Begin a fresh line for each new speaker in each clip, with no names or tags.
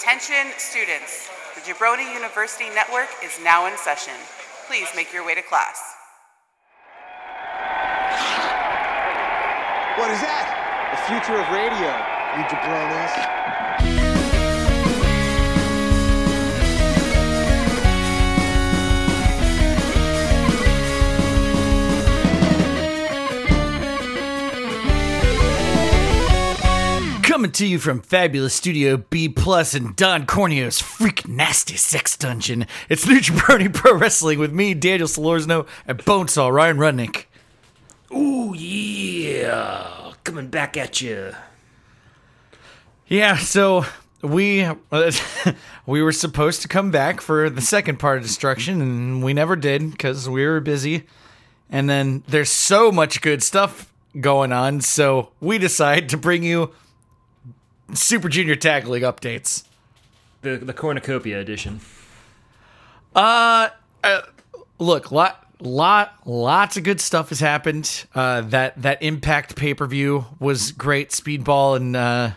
Attention students, the Jabroni University Network is now in session. Please make your way to class.
What is that?
The future of radio, you jabronis.
Coming to you from Fabulous Studio B Plus and Don Corneo's Freak Nasty Sex Dungeon. It's New Jabroni Pro Wrestling with me, Daniel Solorzano, and Bonesaw Ryan Rudnick.
Ooh, yeah. Coming back at you.
Yeah, so we we were supposed to come back for the second part of Destruction, and we never did because we were busy. And then there's so much good stuff going on, so we decide to bring you Super Junior Tag League updates.
The the cornucopia edition.
Uh, uh look, lot lot lots of good stuff has happened. Uh that that Impact pay-per-view was great. Speedball and uh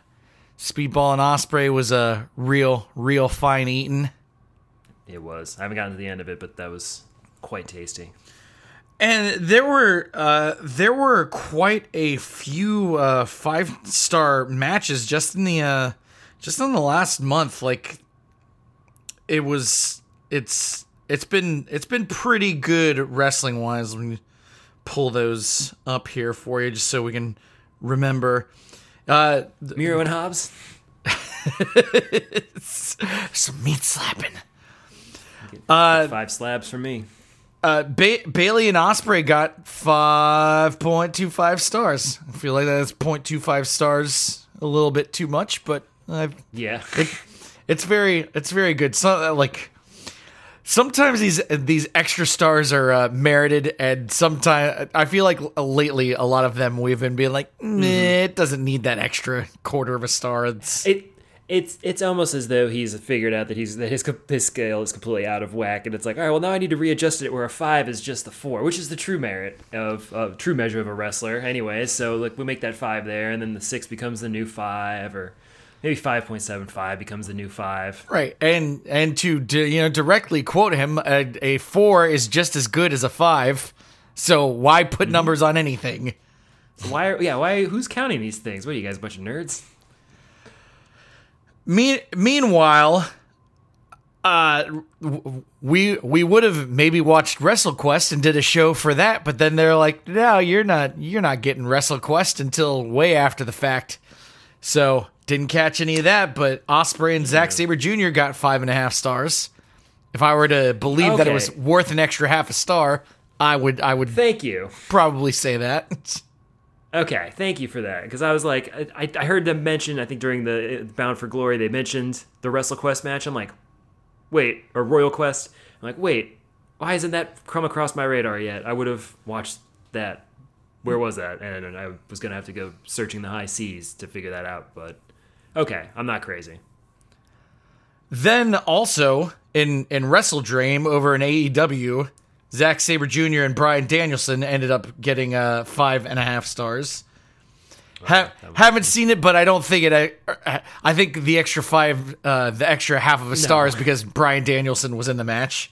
Speedball and Ospreay was a real real fine eating.
It was. I haven't gotten to the end of it, but that was quite tasty.
And there were uh, there were quite a few uh, five star matches just in the uh, just in the last month. Like it was it's it's been it's been pretty good wrestling wise. Let me pull those up here for you just so we can remember. Uh,
Miro and Hobbs.
some meat slapping.
Five slabs for me.
Uh, ba- Bailey and Ospreay got 5.25 stars. I feel like that's 0.25 stars a little bit too much, but I've
Yeah.
it's very it's very good. So like sometimes these these extra stars are uh, merited, and sometimes I feel like lately a lot of them we've been being like, "Meh, it doesn't need that extra quarter of a star. It's
it it's it's almost as though he's figured out that he's that his his scale is completely out of whack, and it's like, all right, well now I need to readjust it where a five is just the four, which is the true merit of uh, true measure of a wrestler, anyway. So like we make that five there, and then the six becomes the new five, or maybe five point seven five becomes the new five.
right. And and to, you know directly quote him, a, a four is just as good as a five. So why put numbers on anything?
Why? Are, yeah, why? Who's counting these things? What are you guys, a bunch of nerds?
Me- meanwhile, uh, we we would have maybe watched WrestleQuest and did a show for that, but then they're like, "No, you're not. You're not getting WrestleQuest until way after the fact." So didn't catch any of that. But Ospreay and Zack Sabre Jr. got five and a half stars. If I were to believe that it was worth an extra half a star, I would I would
Thank you.
probably say that.
Okay, thank you for that. Because I was like, I, I heard them mention, I think during the uh, Bound for Glory, they mentioned the WrestleQuest match. I'm like, wait, or Royal Quest. I'm like, wait, why hasn't that come across my radar yet? I would have watched that. Where was that? And I was gonna have to go searching the high seas to figure that out. But okay, I'm not crazy.
Then also in in Wrestle Dream over in AEW, Zack Sabre Jr. and Bryan Danielson ended up getting uh, five and a half stars. Ha- haven't seen it, but I don't think it. I, I think the extra five, uh, the extra half of a star is because Bryan Danielson was in the match.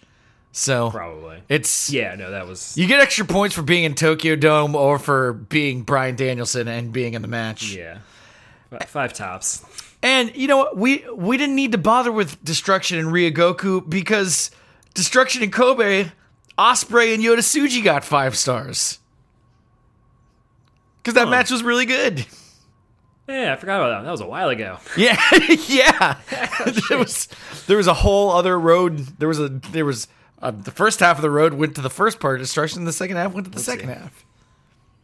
So
Probably.
it's
Yeah, no, that was.
you get extra points for being in Tokyo Dome or for being Brian Danielson and being in the match.
Yeah. Five tops.
And you know what? We we didn't need to bother with Destruction and Ryogoku because Destruction and Kobe, Ospreay and Yota Tsuji got five stars. Because that match was really good.
Yeah, I forgot about that. That was a while ago.
Yeah, yeah. there was there was a whole other road. There was a there was uh, the first half of the road went to the first part of Destruction. The second half went to the second half.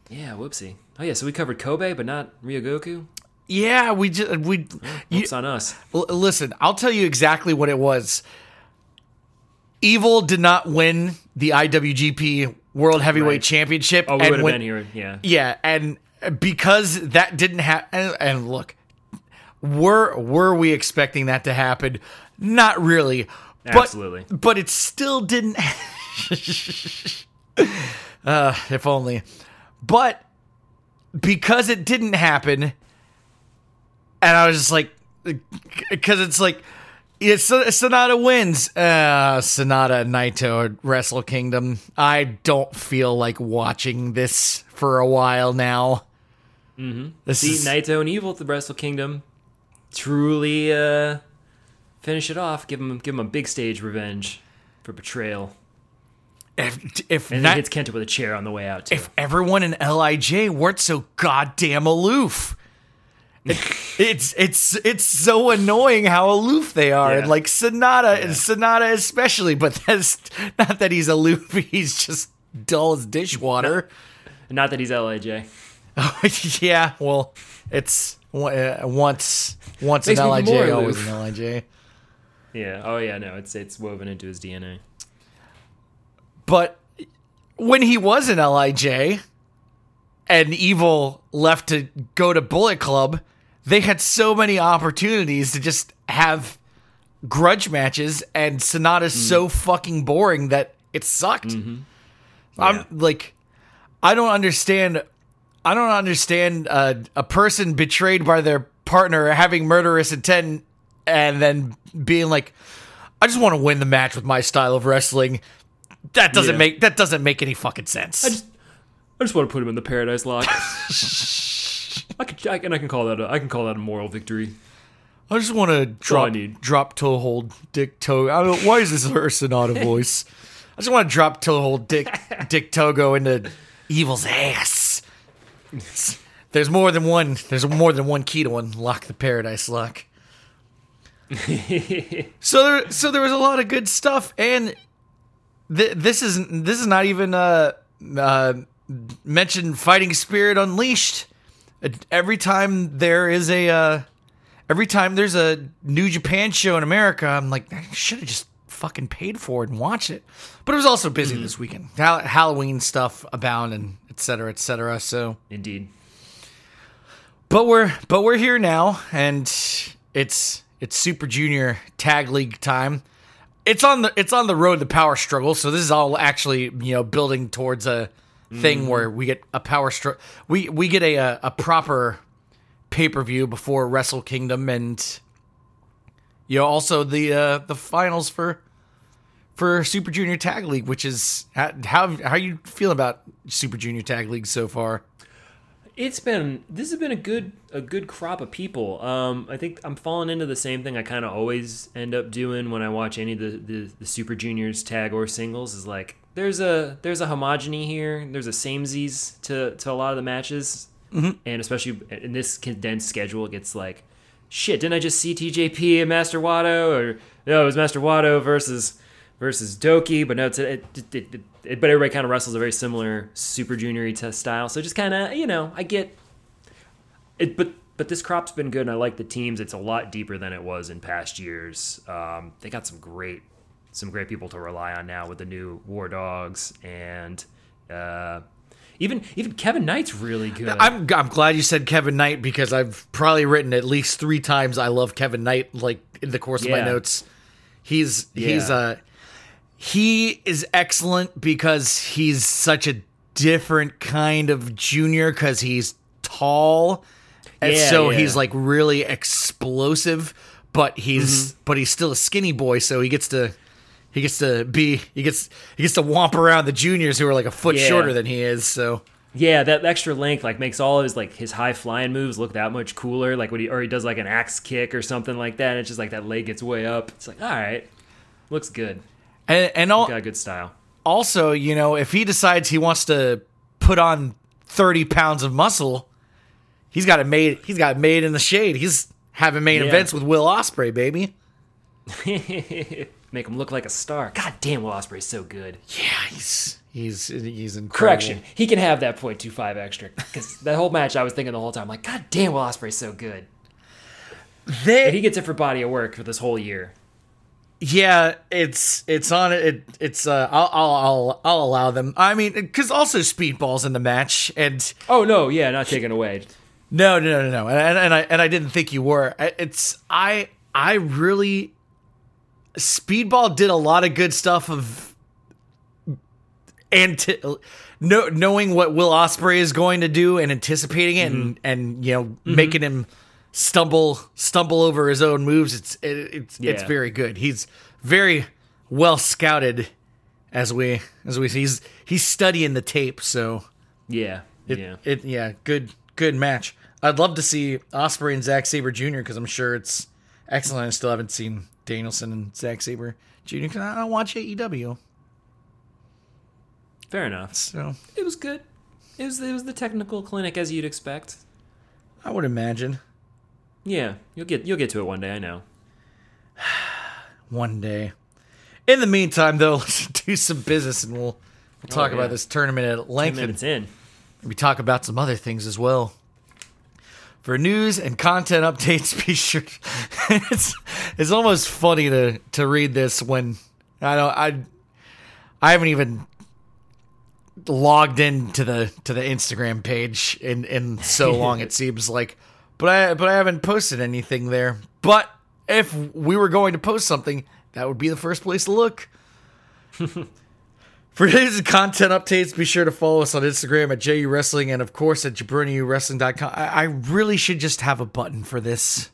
Yeah, whoopsie. Oh yeah, so we covered Kobe, but not Ryogoku.
Yeah, we just we.
It's on us.
L- listen, I'll tell you exactly what it was. Evil did not win the IWGP World Heavyweight
Right.
Championship.
Oh, we would have been here. Yeah.
Yeah, and because that didn't happen, and, and look, were were we expecting that to happen? Not really. But,
Absolutely.
But it still didn't. uh, if only. But because it didn't happen, and I was just like, because it's like Yeah, so, Sanada wins. Uh, Sanada and Naito at Wrestle Kingdom. I don't feel like watching this for a while now. Mm-hmm. This
See
is,
Naito and Evil at the Wrestle Kingdom truly uh, finish it off. Give him give him a big stage revenge for betrayal.
if if,
And
not,
hits Kenta with a chair on the way out too.
if everyone in Lij weren't so goddamn aloof. It- it's it's it's so annoying how aloof they are, and like Sanada and Sanada especially. But that's not that he's aloof; he's just dull as dishwater.
Not that he's Lij.
yeah, well, it's uh, once once
Makes
an Lij, always an Lij.
Yeah. Oh yeah. No, it's it's woven into his DNA.
But when he was in Lij and Evil left to go to Bullet Club, they had so many opportunities to just have grudge matches, and Sanada's so fucking boring that it sucked. I'm like, I don't understand. I don't understand uh, a person betrayed by their partner having murderous intent and then being like, I just want to win the match with my style of wrestling. That doesn't
Yeah.
make that doesn't make any fucking sense.
I just I just want to put him in the Paradise Lock. I can I can I can call that a, I can call that a moral victory.
I just want to drop
need.
drop toe hold dick toe. I don't. Why is this her Sanada voice? I just want to drop toe hold dick dick Togo into Evil's ass. There's more than one. There's more than one key to unlock the Paradise Lock. so there, so there was a lot of good stuff, and th- this is this is not even uh, uh, mentioned. Fighting Spirit Unleashed. Every time there is a uh, every time there's a New Japan show in America, I'm like, I should have just fucking paid for it and watched it. But it was also busy this weekend. Hall- Halloween stuff abound and et cetera, et cetera. So,
Indeed.
but we're but we're here now, and it's it's Super Junior Tag League time. It's on the it's on the road to power struggle. So this is all actually you know building towards a thing where we get a power stroke. We we get a a, a proper pay per view before Wrestle Kingdom, and you know also the uh, the finals for for Super Junior Tag League, which is how how, how you feel about Super Junior Tag League so far.
It's been this has been a good a good crop of people. Um, I think I'm falling into the same thing I kind of always end up doing when I watch any of the, the the Super Juniors tag or singles. Is like there's a there's a homogeny here. There's a samesies to to a lot of the matches, and especially in this condensed schedule, it gets like shit. Didn't I just see TJP and Master Wato, or no, it was Master Wato versus versus Douki, but no, it's it, it, it, it but everybody kind of wrestles a very similar Super Junior test style. So just kind of you know, I get it, but but this crop's been good, and I like the teams. It's a lot deeper than it was in past years. Um, they got some great some great people to rely on now with the new War Dogs and. Uh, even even Kevin Knight's really good.
I'm I'm glad you said Kevin Knight because I've probably written at least three times I love Kevin Knight like in the course of my notes. He's he's
Yeah.
uh he is excellent because he's such a different kind of junior because he's tall and
Yeah,
so
yeah.
he's like really explosive but he's
Mm-hmm.
but he's still a skinny boy so he gets to he gets to be he gets he gets to womp around the juniors who are like a foot
Yeah.
shorter than he is so
Yeah, that extra length like makes all of his like his high flying moves look that much cooler. Like when he or he does like an axe kick or something like that. And it's just like that leg gets way up. It's like all right, looks good.
and and all
Got good style.
also, you know, if he decides he wants to put on 30 pounds of muscle, he's got it made. He's got it made in the shade. He's having main
Yeah.
events with Will Ospreay, baby.
Make him look like a star. God damn, Will Ospreay's so good.
Yeah, he's he's he's incredible.
Correction, he can have that .25 extra because that whole match I was thinking the whole time like, God damn, Will Ospreay's so good.
They,
And he gets it for body of work for this whole year.
yeah, it's it's on it. It's uh, I'll I'll I'll, I'll allow them. I mean, because also Speedball's in the match, and
Oh no, yeah, not taken away.
No, no, no, no, and, and I and I didn't think you were. It's I I really Speedball did a lot of good stuff of and no, knowing what Will Ospreay is going to do and anticipating it and mm-hmm. and you know mm-hmm. making him stumble stumble over his own moves. It's it, it's it's very good. He's very well scouted as we as we see. He's he's studying the tape, so
Yeah.
it,
yeah.
it yeah, good good match. I'd love to see Ospreay and Zack Sabre Jr. because I'm sure it's excellent. I still haven't seen Danielson and Zack Sabre Jr. because I don't watch AEW.
Fair enough.
So
It was good. It was it was the technical clinic as you'd expect.
I would imagine
Yeah, you'll get you'll get to it one day. I know.
one day. In the meantime, though, let's do some business and we'll we'll oh, talk
Oh, yeah.
about this tournament at
Ten
length.
minutes
And
in.
we talk about some other things as well. For news and content updates, be sure. it's it's almost funny to to read this when I don't I I haven't even logged into the to the Instagram page in in so long it seems like but I but I haven't posted anything there. But if we were going to post something, that would be the first place to look. For today's content updates, be sure to follow us on Instagram at JU Wrestling and, of course, at JabroniUWrestling.com. I, I really should just have a button for this.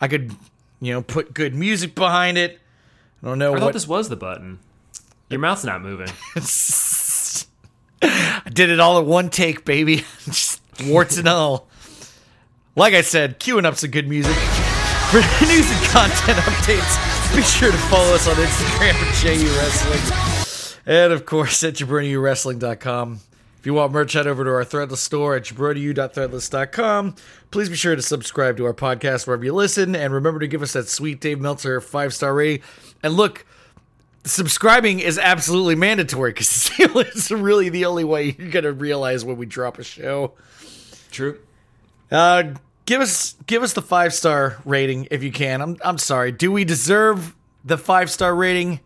I could, you know, put good music behind it. I don't know
I thought
what.
this was the button. Your mouth's not moving.
I did it all in one take, baby. just warts and all. Like I said, queuing up some good music. For news and content updates, be sure to follow us on Instagram at JU Wrestling. And of course at JabroniUWrestling.com. If you want merch, head over to our Threadless store at jabroniu.threadless.com. Please be sure to subscribe to our podcast wherever you listen, and remember to give us that sweet Dave Meltzer five star rating. And look, subscribing is absolutely mandatory because it's really the only way you're gonna realize when we drop a show.
True.
Uh, give us give us the five star rating if you can. I'm I'm sorry. Do we deserve the five star rating?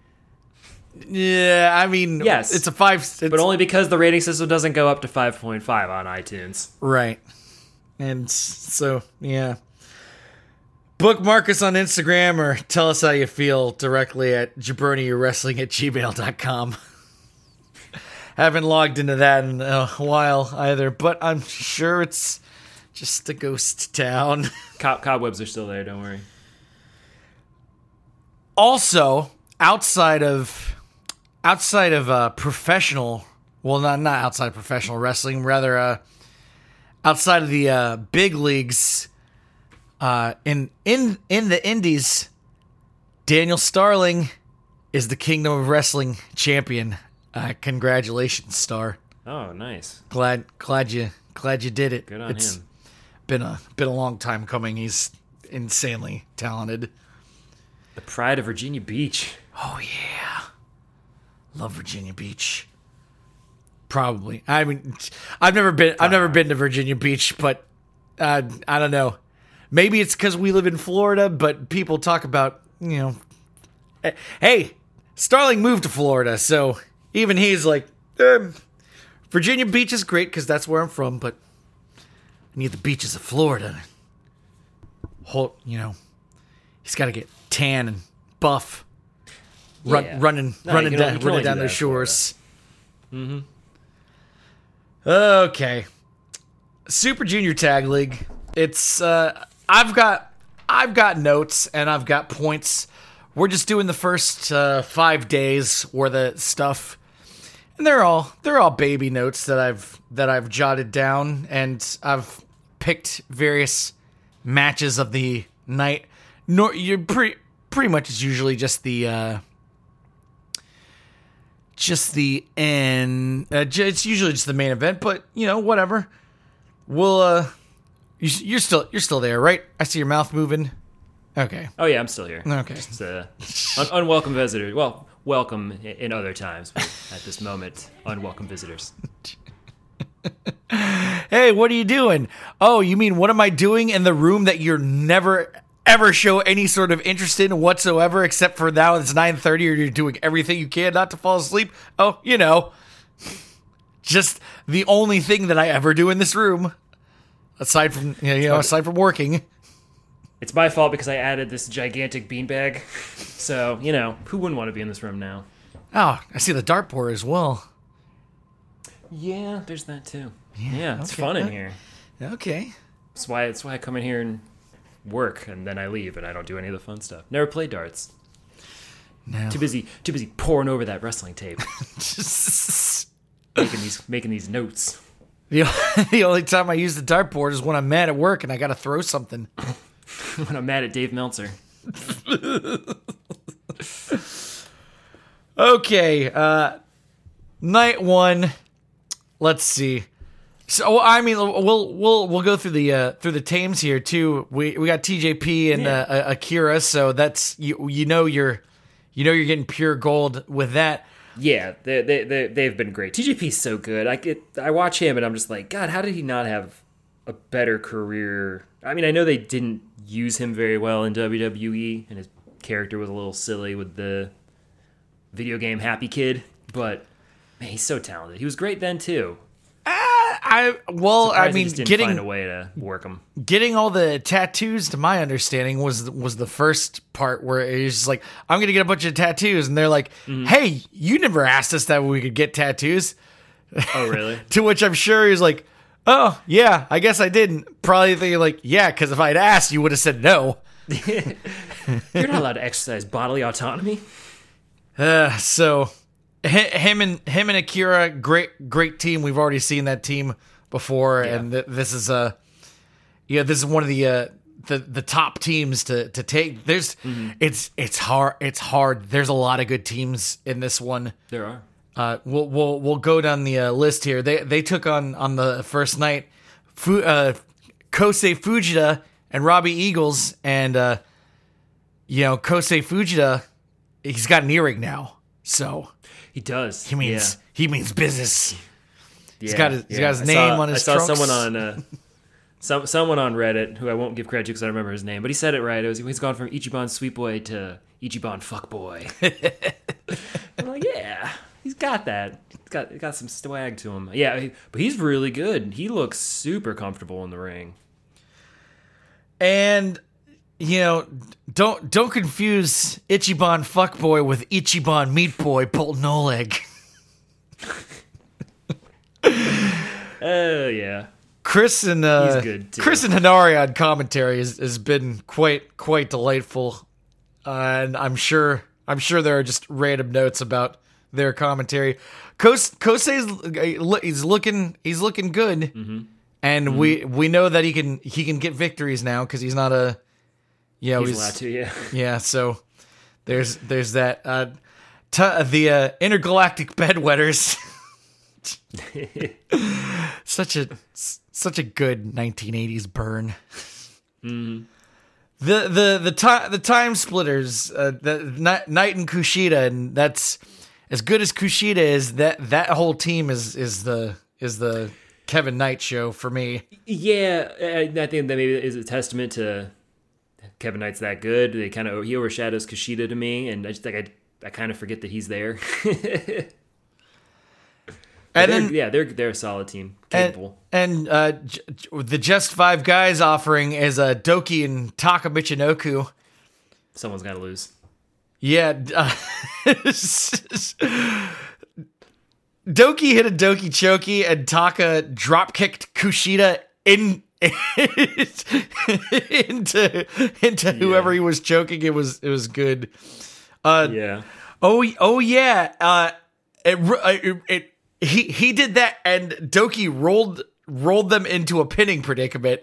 Yeah, I mean,
Yes.
it's a five. It's,
But only because the rating system doesn't go up to 5.5 on iTunes.
right. And so yeah. Bookmark us on Instagram or tell us how you feel directly at jabroniwrestling at gmail.com. Haven't logged into that in a while either, but I'm sure it's just a ghost town.
Cob- cobwebs are still there, don't worry.
also outside of outside of uh professional well not not outside of professional wrestling rather uh outside of the uh big leagues uh in in in the indies daniel starling is the kingdom of wrestling champion uh congratulations star
Oh, nice.
glad glad you glad you did it
Good on
It's
him.
been a been a long time coming he's insanely talented
The pride of Virginia Beach.
Oh yeah, love Virginia Beach. Probably. I mean, I've never been. I've never been to Virginia Beach, but uh, I don't know. Maybe it's because we live in Florida, but people talk about you know. eh, Hey, Starling moved to Florida, so even he's like, um, Virginia Beach is great because that's where I'm from, but I need the beaches of Florida. Whole, you know, he's got to get tan and buff, run,
Yeah.
running,
No,
running down,
only-
running
only do
down those shores. Mm-hmm. Okay, Super Junior Tag League. It's uh, I've got I've got notes and I've got points. We're just doing the first uh, five days worth of stuff, and they're all they're all baby notes that I've that I've jotted down, and I've picked various matches of the night. Nor you're pretty pretty much it's usually just the uh, just the end. Uh, it's usually just the main event, but you know whatever. We'll uh, you, you're still you're still there, right? I see your mouth moving. Okay.
Oh, yeah, I'm still here.
Okay.
It's uh, un- unwelcome visitors. Well, welcome in other times, but at this moment, unwelcome visitors.
Hey, what are you doing? Oh, you mean what am I doing in the room that you're never ever show any sort of interest in whatsoever except for now it's 9:30 or you're doing everything you can not to fall asleep? Oh, you know. Just the only thing that I ever do in this room aside from you know, aside from working.
It's my fault because I added this gigantic beanbag. So, you know, who wouldn't want to be in this room now?
Oh, I see the dartboard as well.
Yeah, there's that too. Yeah, it's
okay.
fun in here.
Okay.
That's why it's why I come in here and work and then I leave and I don't do any of the fun stuff. Never played darts.
No.
Too busy, too busy poring over that wrestling tape, making these making these notes.
the, the only time I use the dartboard is when I'm mad at work and I got to throw something.
when I'm mad at Dave Meltzer.
Okay, uh, night one. Let's see. So I mean, we'll we'll we'll go through the uh, through the tames here too. We we got TJP and
Yeah.
uh, Akira, so that's you you know you're you know you're getting pure gold with that.
Yeah, they they they they've been great. TJP's so good. I get I watch him and I'm just like, God, how did he not have a better career? I mean, I know they didn't use him very well in WWE, and his character was a little silly with the video game Happy Kid, but man, he's so talented. He was great then too.
I well, I
Surprised
mean, getting
find a way to work them.
getting all the tattoos, to my understanding, was was the first part where it was just like, I'm gonna get a bunch of tattoos, and they're like,
Mm-hmm.
Hey, you never asked us that we could get tattoos.
Oh, really?
To which I'm sure he's like, Oh yeah, I guess I didn't. Probably thinking like, Yeah, because if I'd asked, you would have said no.
You're not allowed to exercise bodily autonomy.
Uh, so him and him and Akira, great great team. We've already seen that team before, and th- this is a yeah, this is one of the uh, the the top teams to to take. There's it's it's hard it's hard. There's a lot of good teams in this one.
There are.
Uh, we'll we'll we'll go down the uh, list here. They they took on on the first night, Fu, uh, Kosei Fujita and Robbie Eagles, and uh, you know Kosei Fujita, he's got an earring now, so
He does.
he means he means business.
He's
got his- he's got his name on his
I saw
trunks.
someone on uh, some someone on Reddit who I won't give credit to because I don't remember his name, but he said it right. It was he's gone from Ichiban Sweet Boy to Ichiban Fuck Boy. I'm like, yeah, he's got that. He's got he's got some swag to him. Yeah, he- but he's really good. He looks super comfortable in the ring.
And you know, don't don't confuse Ichiban Fuckboy with Ichiban Meat Boy Boltin Oleg.
Oh yeah,
Chris and uh,
He's good, too.
Chris and Henare on commentary has, has been quite quite delightful, uh, and I'm sure I'm sure there are just random notes about their commentary. Kos- Kosei's uh, he's looking he's looking good,
Mm-hmm.
and we we know that he can he can get victories now because he's not a know
he's, allowed to. Yeah,
yeah. So there's there's that uh, t- the uh, intergalactic bedwetters. such a such a good 1980s burn. The the the time the time splitters, uh, the Knight Knight and Kushida, and that's as good as Kushida is. That that whole team is is the is the Kevin Knight show for me.
yeah. I, I think that maybe is a testament to Kevin Knight's that good. They kind of he overshadows Kushida to me, and I just like I I kind of forget that he's there.
And
They're-
then
yeah, they're they're a solid team,
and,
capable.
and uh, j- j- the Just Five Guys offering is uh, Douki and Taka Michinoku.
Someone's got to lose.
Yeah. Uh, Doki hit a Doki Choki and Taka drop kicked Kushida in into into whoever he was choking. It was it was good. Uh,
Yeah,
Oh oh yeah. Uh, it, it, it he he did that and Douki rolled rolled them into a pinning predicament.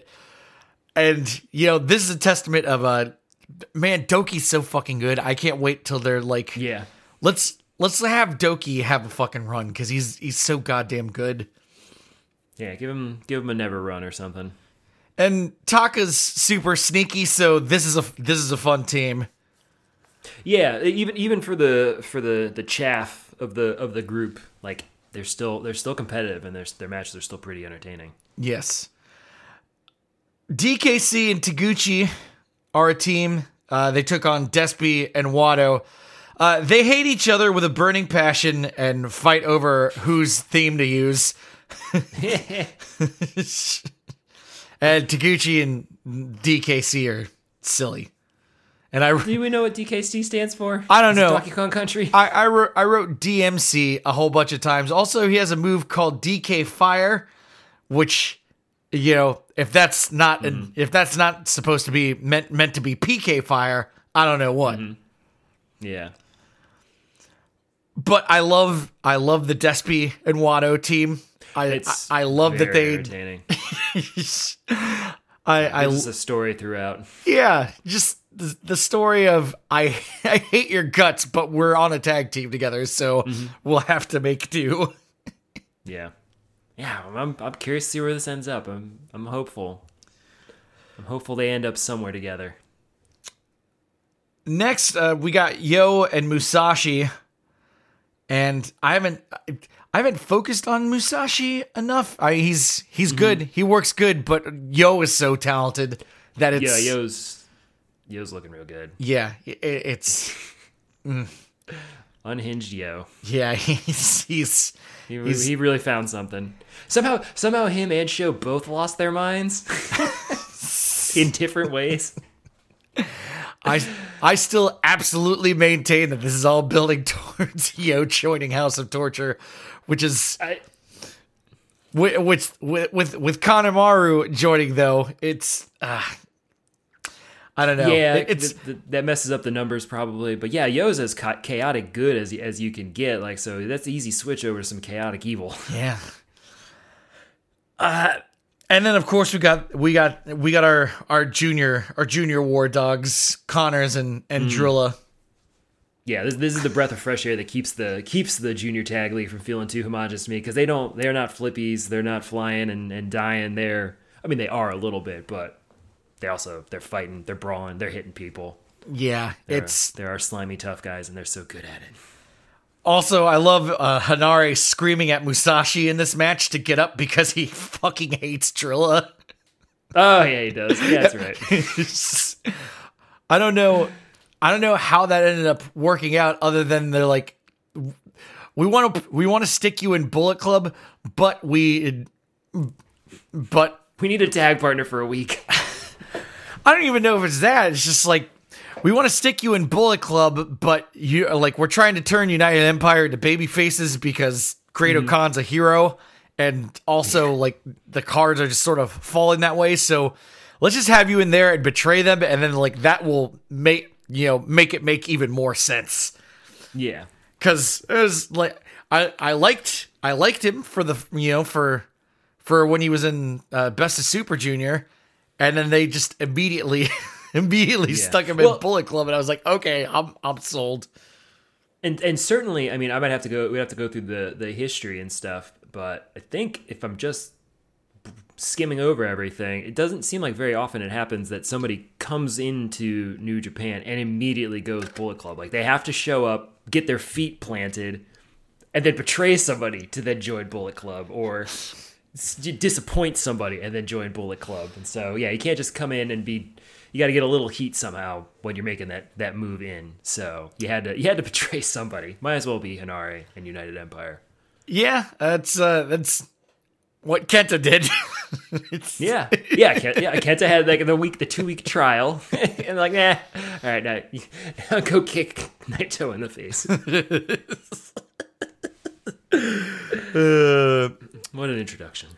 And you know this is a testament of uh man Douki's so fucking good. I can't wait till they're like
yeah.
let's let's have Douki have a fucking run because he's he's so goddamn good.
Yeah, give him give him a never run or something.
And Taka's super sneaky, so this is a this is a fun team.
Yeah, even even for the for the the chaff of the of the group, like they're still they're still competitive and their their matches are still pretty entertaining.
Yes. DKC and Taguchi are a team. Uh, they took on Despy and Wato. Uh, they hate each other with a burning passion and fight over whose theme to use. and Taguchi and DKC are silly. And I,
Do we know what DKC stands for?
I don't
Is
know.
Donkey Kong Country.
I, I, wrote, I wrote DMC a whole bunch of times. Also, he has a move called DK Fire, which, you know, if that's not an, mm-hmm. if that's not supposed to be meant meant to be PK fire, I don't know what. Mm-hmm.
Yeah.
But I love I love the Despy and Wato team. I
It's
I, I love that they
entertaining.
I I
This is a story throughout.
yeah, just the, the story of I I hate your guts, but we're on a tag team together, so we'll have to make do.
Yeah. Yeah, I'm I'm curious to see where this ends up. I'm I'm hopeful. I'm hopeful they end up somewhere together.
Next, uh, we got Yo and Musashi, and I haven't I haven't focused on Musashi enough. I, he's he's mm-hmm. good, he works good, but Yo is so talented that
Yeah,
it's
Yo's Yo's looking real good.
yeah, it, it's mm.
Unhinged Yo.
yeah, he's he's
He,
He's-
he really found something. Somehow somehow him and Show both lost their minds in different ways.
I I still absolutely maintain that this is all building towards Yo joining House of Torture, which is
I,
With with with with, with Kanemaru joining though, it's uh, I don't know.
yeah,
It- it's
th- th- that messes up the numbers probably. But yeah, Yo's as cha- chaotic good as as you can get. Like so, that's easy switch over to some chaotic evil.
yeah. Uh, and then of course we got we got we got our our junior our junior war dogs Connors and and mm. Drilla.
Yeah, this, this is the breath of fresh air that keeps the keeps the junior tag league from feeling too homogenous to me because they don't they're not flippies, they're not flying and, and dying. They're I mean they are a little bit, but they also they're fighting, they're brawling, they're hitting people.
Yeah,
They're,
it's
there are slimy tough guys and they're so good at it.
Also I love uh, Henare screaming at Musashi in this match to get up because he fucking hates Drilla.
Oh yeah, he does. Yeah, that's right.
I don't know. I don't know how that ended up working out. Other than they're like, we want to we want to stick you in Bullet Club, but we, but
We need a tag partner for a week.
I don't even know if it's that. It's just like we want to stick you in Bullet Club, but you like we're trying to turn United Empire to baby faces because Great-O-Khan's a hero, and also like the cards are just sort of falling that way. So let's just have you in there and betray them, and then like that will make you know make it make even more sense.
yeah.
Because it was like I I liked I liked him for the you know for for when he was in uh, Best of Super Junior, and then they just immediately immediately
Yeah.
stuck him
Well-
in Bullet Club, and I was like, okay, I'm I'm sold.
And and certainly, I mean, I might have to go. We have to go through the the history and stuff. But I think if I'm just skimming over everything, it doesn't seem like very often it happens that somebody comes into New Japan and immediately goes Bullet Club. Like they have to show up, get their feet planted, and then betray somebody to then join Bullet Club, or disappoint somebody and then join Bullet Club. And so, yeah, you can't just come in and be. You got to get a little heat somehow when you're making that that move in. So you had to you had to betray somebody. Might as well be Henare and United Empire.
Yeah, that's uh that's what Kenta did. It's-
Yeah, yeah, Ken, yeah. Kenta had like the week, the two week trial, and like, nah, all right, now you- go kick Naito in the face.
Uh,
What an introduction.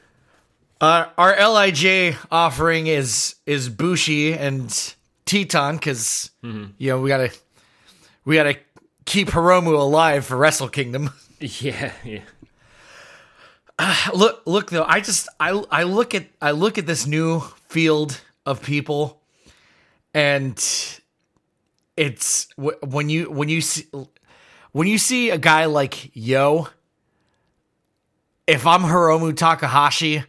Uh, our Lij offering is is Bushi and Titan because
Mm-hmm.
you know we gotta we gotta keep Hiromu alive for Wrestle Kingdom.
Yeah, yeah.
look look though, I just I I look at I look at this new field of people, and it's when you when you see when you see a guy like Yo. If I'm Hiromu Takahashi,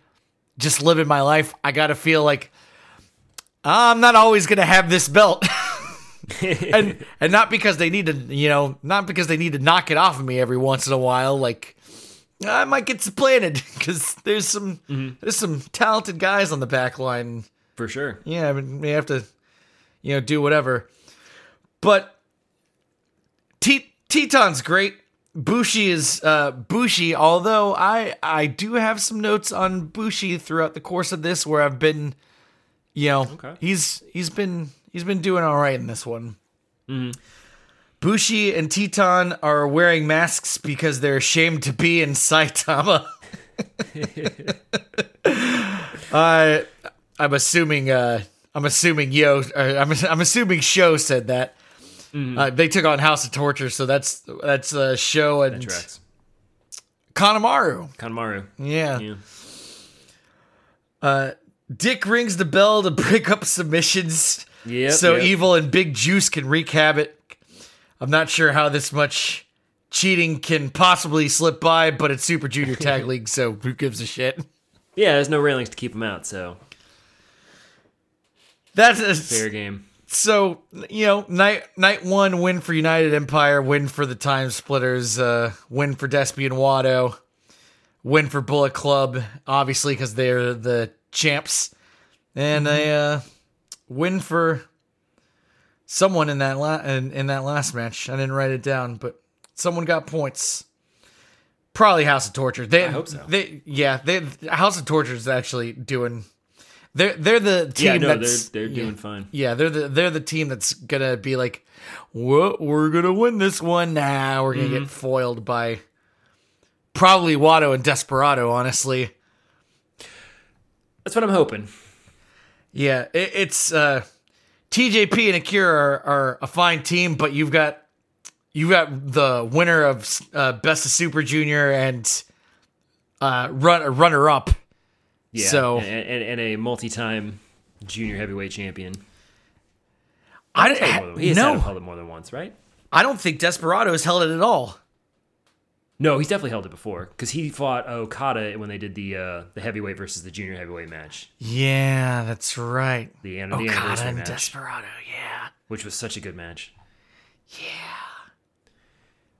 just living my life, I gotta feel like ah, I'm not always gonna have this belt. and and not because they need to, you know, not because they need to knock it off of me every once in a while. Like ah, I might get supplanted because there's some mm-hmm. there's some talented guys on the back line.
For sure.
Yeah, I mean, may have to, you know, do whatever. But T- Titan's great. Bushi is uh, Bushi. Although I I do have some notes on Bushi throughout the course of this where I've been, you know,
Okay.
he's he's been he's been doing all right in this one. Bushi and Titan are wearing masks because they're ashamed to be in Saitama. I I'm assuming uh I'm assuming Yo uh, I'm I'm assuming Show said that. Uh, they took on House of Torture, so that's that's uh, Show and
Tracks.
Kanemaru.
Kanemaru.
Yeah.
Yeah.
Dick rings the bell to break up submissions.
Yep,
so
yep.
Evil and Big Juice can wreak havoc. I'm not sure how this much cheating can possibly slip by, but it's Super Junior Tag League, so who gives a shit?
Yeah, there's no railings to keep him out, so
That's a,
fair game.
So you know night night one win for United Empire, win for the Time Splitters, uh, win for Despy and Wato, win for Bullet Club, obviously because they're the champs, and a uh, win for someone in that la- in, in that last match. I didn't write it down, but someone got points. Probably House of Torture. They,
I hope so.
They, yeah, they House of Torture is actually doing. They're they're the team
Yeah, no, they're
that's
they're
yeah.
doing fine.
Yeah, they're the they're the team that's gonna be like, "What? We're gonna win this one." Nah, we're gonna
Mm-hmm.
get foiled by probably Wato and Desperado. Honestly,
That's what I'm hoping.
yeah, it, it's uh, TJP and Akira are, are a fine team, but you've got you've got the winner of uh, Best of Super Junior and uh, run runner up.
Yeah.
So-
and, and, and a multi-time junior heavyweight champion.
I
He's held it more than- He has
no,
held it more than once, right?
I don't think Desperado has held it at all.
No, he's definitely held it before because he fought Okada when they did the uh, the heavyweight versus the junior heavyweight match,
Yeah, that's right.
the, an- the
Okada
anniversary
and
match,
Desperado. Yeah.
which was such a good match.
Yeah.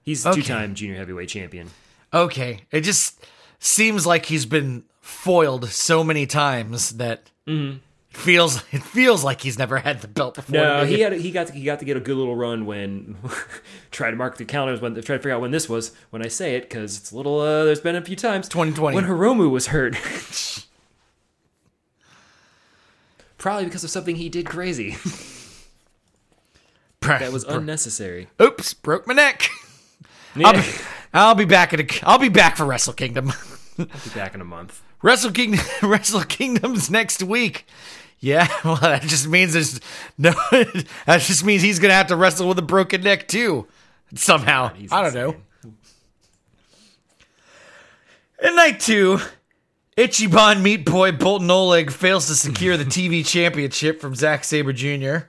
He's
Okay.
two-time junior heavyweight champion.
Okay. It just seems like he's been foiled so many times that it feels it feels like he's never had the belt before.
No, he had he got to, he got to get a good little run when try to mark the calendars when try to figure out when this was when I say it because it's a little uh, there's been a few times
2020.
when Hiromu was hurt. Probably because of something he did crazy that was unnecessary.
Oops, broke my neck. I'll be, I'll be back at a, I'll be back for Wrestle Kingdom.
I'll be back in a month.
Wrestle Kingdom Wrestle Kingdom's next week. Yeah, well that just means there's no that just means he's gonna have to wrestle with a broken neck too. Somehow.
He's
I don't know. In night two, Ichiban Meat Boy Boltin Oleg fails to secure the TV championship from Zack Sabre Jr.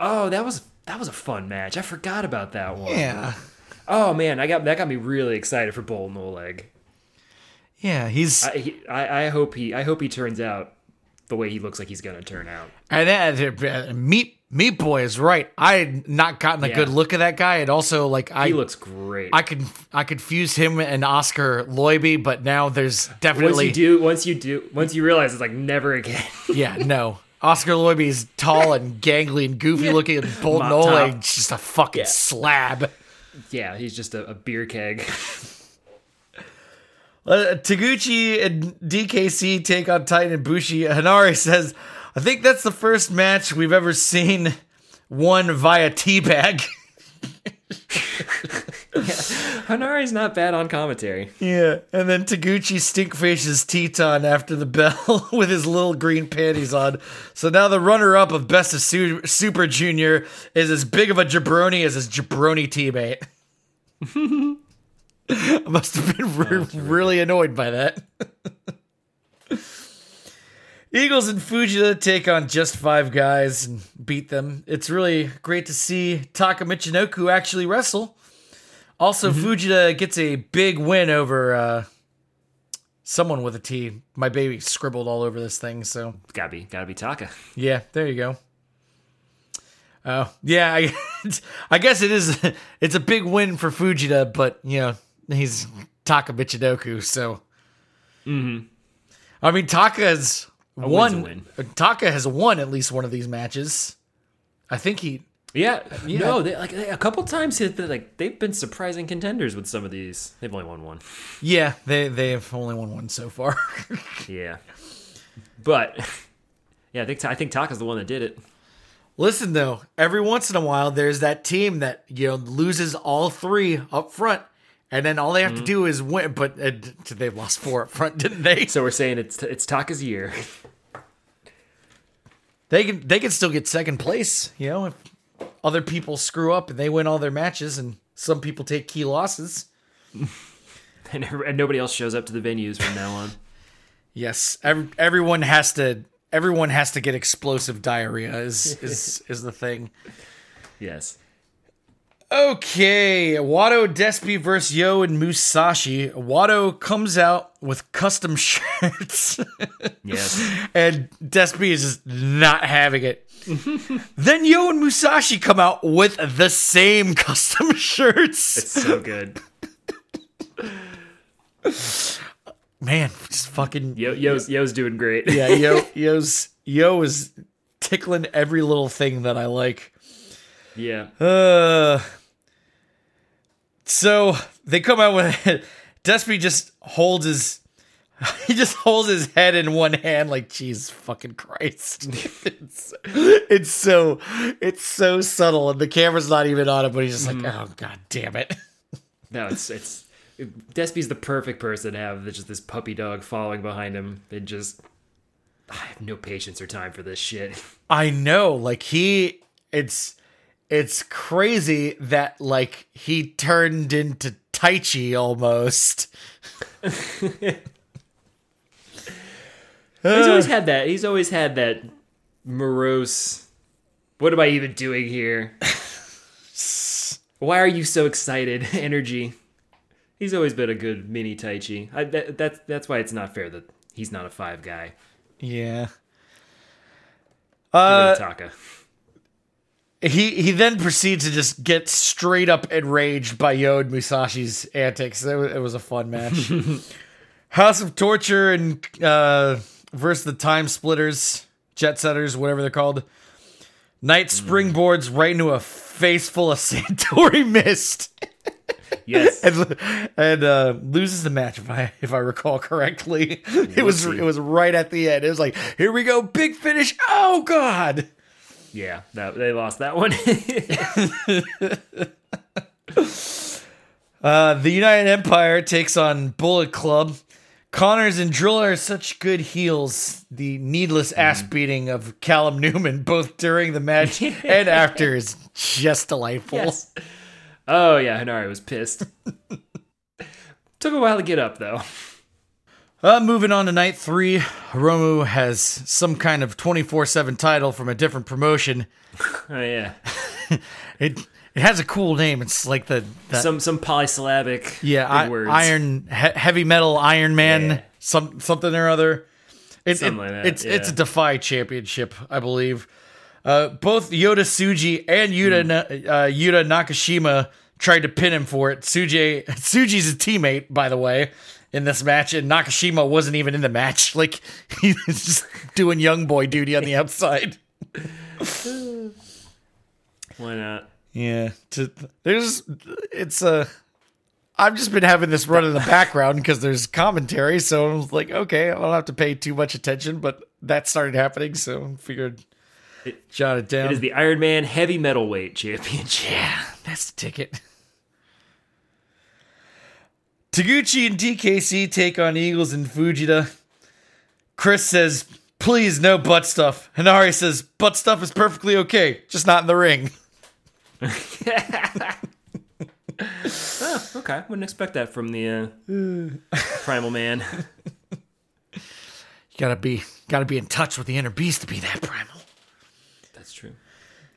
Oh, that was that was a fun match. I forgot about that one.
Yeah.
Oh man, I got that got me really excited for Boltin Oleg.
Yeah, he's
I, he, I I hope he I hope he turns out the way he looks like he's gonna turn out.
and uh, uh, Meat Meat Boy is right. I had not gotten a
Yeah.
good look at that guy, and also like I
He looks great.
I could I could fuse him and Oskar Leube, but now there's
once
definitely
you do, once you do, once you realize it's like never again.
yeah no. Oskar Leube is tall and gangly and goofy looking, and
Boltin.
Oleg's just a fucking slab.
yeah, he's just a, a beer keg.
Uh, Taguchi and DKC take on Titan and Bushi. Henare says, I think that's the first match we've ever seen won via teabag.
Henare's not bad on commentary.
yeah. And then Taguchi stink faces Titan after the bell with his little green panties on. So now the runner up of Best of Su- Super Junior is as big of a jabroni as his jabroni teammate. I must have been re- really annoyed by that. Eagles and Fujita take on just five guys and beat them. It's really great to see Taka Michinoku actually wrestle. Also, mm-hmm. Fujita uh, gets a big win over uh, someone with a T. My baby scribbled all over this thing, so
Gotta be, gotta be Taka.
yeah, there you go. Oh, yeah, I, I guess it is. It's a big win for Fujita, but you know he's Taka Michinoku, so. Mm-hmm. I mean, Taka has
a
won.
win.
Taka has won at least one of these matches. I think he.
Yeah, no, they, like a couple times, they've been, like they've been surprising contenders with some of these. They've only won one.
Yeah, they they have only won one so far.
Yeah, but yeah, I think I think Taka's the one that did it.
Listen though, every once in a while there's that team that you know loses all three up front, and then all they have to do is win. But uh, they've lost four up front, didn't they?
So we're saying it's it's Taka's year.
they can they can still get second place. You know, if other people screw up and they win all their matches, and some people take key losses.
And, and nobody else shows up to the venues from now on.
Yes, ev- everyone has to. Everyone has to get explosive diarrhea. Is is is the thing.
Yes.
Okay, Wato Despi versus Yo and Musashi. Wato comes out with custom shirts,
Yes.
and Despi is just not having it. then Yo and Musashi come out with the same custom shirts.
It's so good.
Man, just fucking
Yo, Yo's, Yo's doing great.
yeah. Yo, Yo's Yo is tickling every little thing that I like.
yeah.
Uh, so they come out with it. Despy just holds his he just holds his head in one hand like Jesus fucking Christ. it's, it's so it's so subtle and the camera's not even on it, but he's just like, mm-hmm. oh god damn it.
No, it's it's Despy's the perfect person to have just this puppy dog following behind him. It just I have no patience or time for this shit.
I know, like he it's it's crazy that like he turned into Taichi almost.
He's always had that. He's always had that morose. What am I even doing here? Why are you so excited? Energy. He's always been a good mini Taichi. I, that, that's that's why it's not fair that he's not a five guy.
Yeah.
Uh,
Uh,
Taka.
He he then proceeds to just get straight up enraged by Yod Musashi's antics. It was, it was a fun match. House of Torture and uh, versus the Time Splitters, Jet Setters, whatever they're called. Knight springboards right into a face full of Santori mist.
Yes.
and and uh, loses the match if I if I recall correctly. It was it was right at the end. It was like, here we go, big finish. Oh god.
Yeah, that, they lost that one.
Uh, the United Empire takes on Bullet Club. Connors and Drilla are such good heels. The needless ass beating of Callum Newman, both during the match and after, is just delightful.
yes. Oh yeah, Henare was pissed. Took a while to get up though.
Uh, moving on to night three, Hiromu has some kind of 24 7 title from a different promotion.
Oh yeah.
It it has a cool name. It's like the, the
Some some polysyllabic
yeah I,
words.
Iron he, heavy metal Iron Man
Yeah.
some something or other. It,
Something
it-
like that,
It's it's a. Defy Championship, I believe. Uh, both Yota Tsuji and Yuta. Na- uh, Yuto Nakashima tried to pin him for it. Tsuji Tsuji's a teammate, by the way, in this match, and Nakashima wasn't even in the match. Like he was just doing young boy duty on the outside.
Why not?
Yeah, to, there's it's a. I've just been having this run in the background because there's commentary, so I was like, okay, I don't have to pay too much attention, but that started happening, so I figured
It-
jot it down.
It is the Iron Man Heavy Metalweight Championship.
yeah, that's the ticket. Taguchi and DKC take on Eagles and Fujita. Chris says, please, no butt stuff. Henare says, butt stuff is perfectly okay, just not in the ring.
Okay, wouldn't expect that from the uh, Primal Man.
You gotta be gotta be in touch with the inner beast to be that primal.
That's true.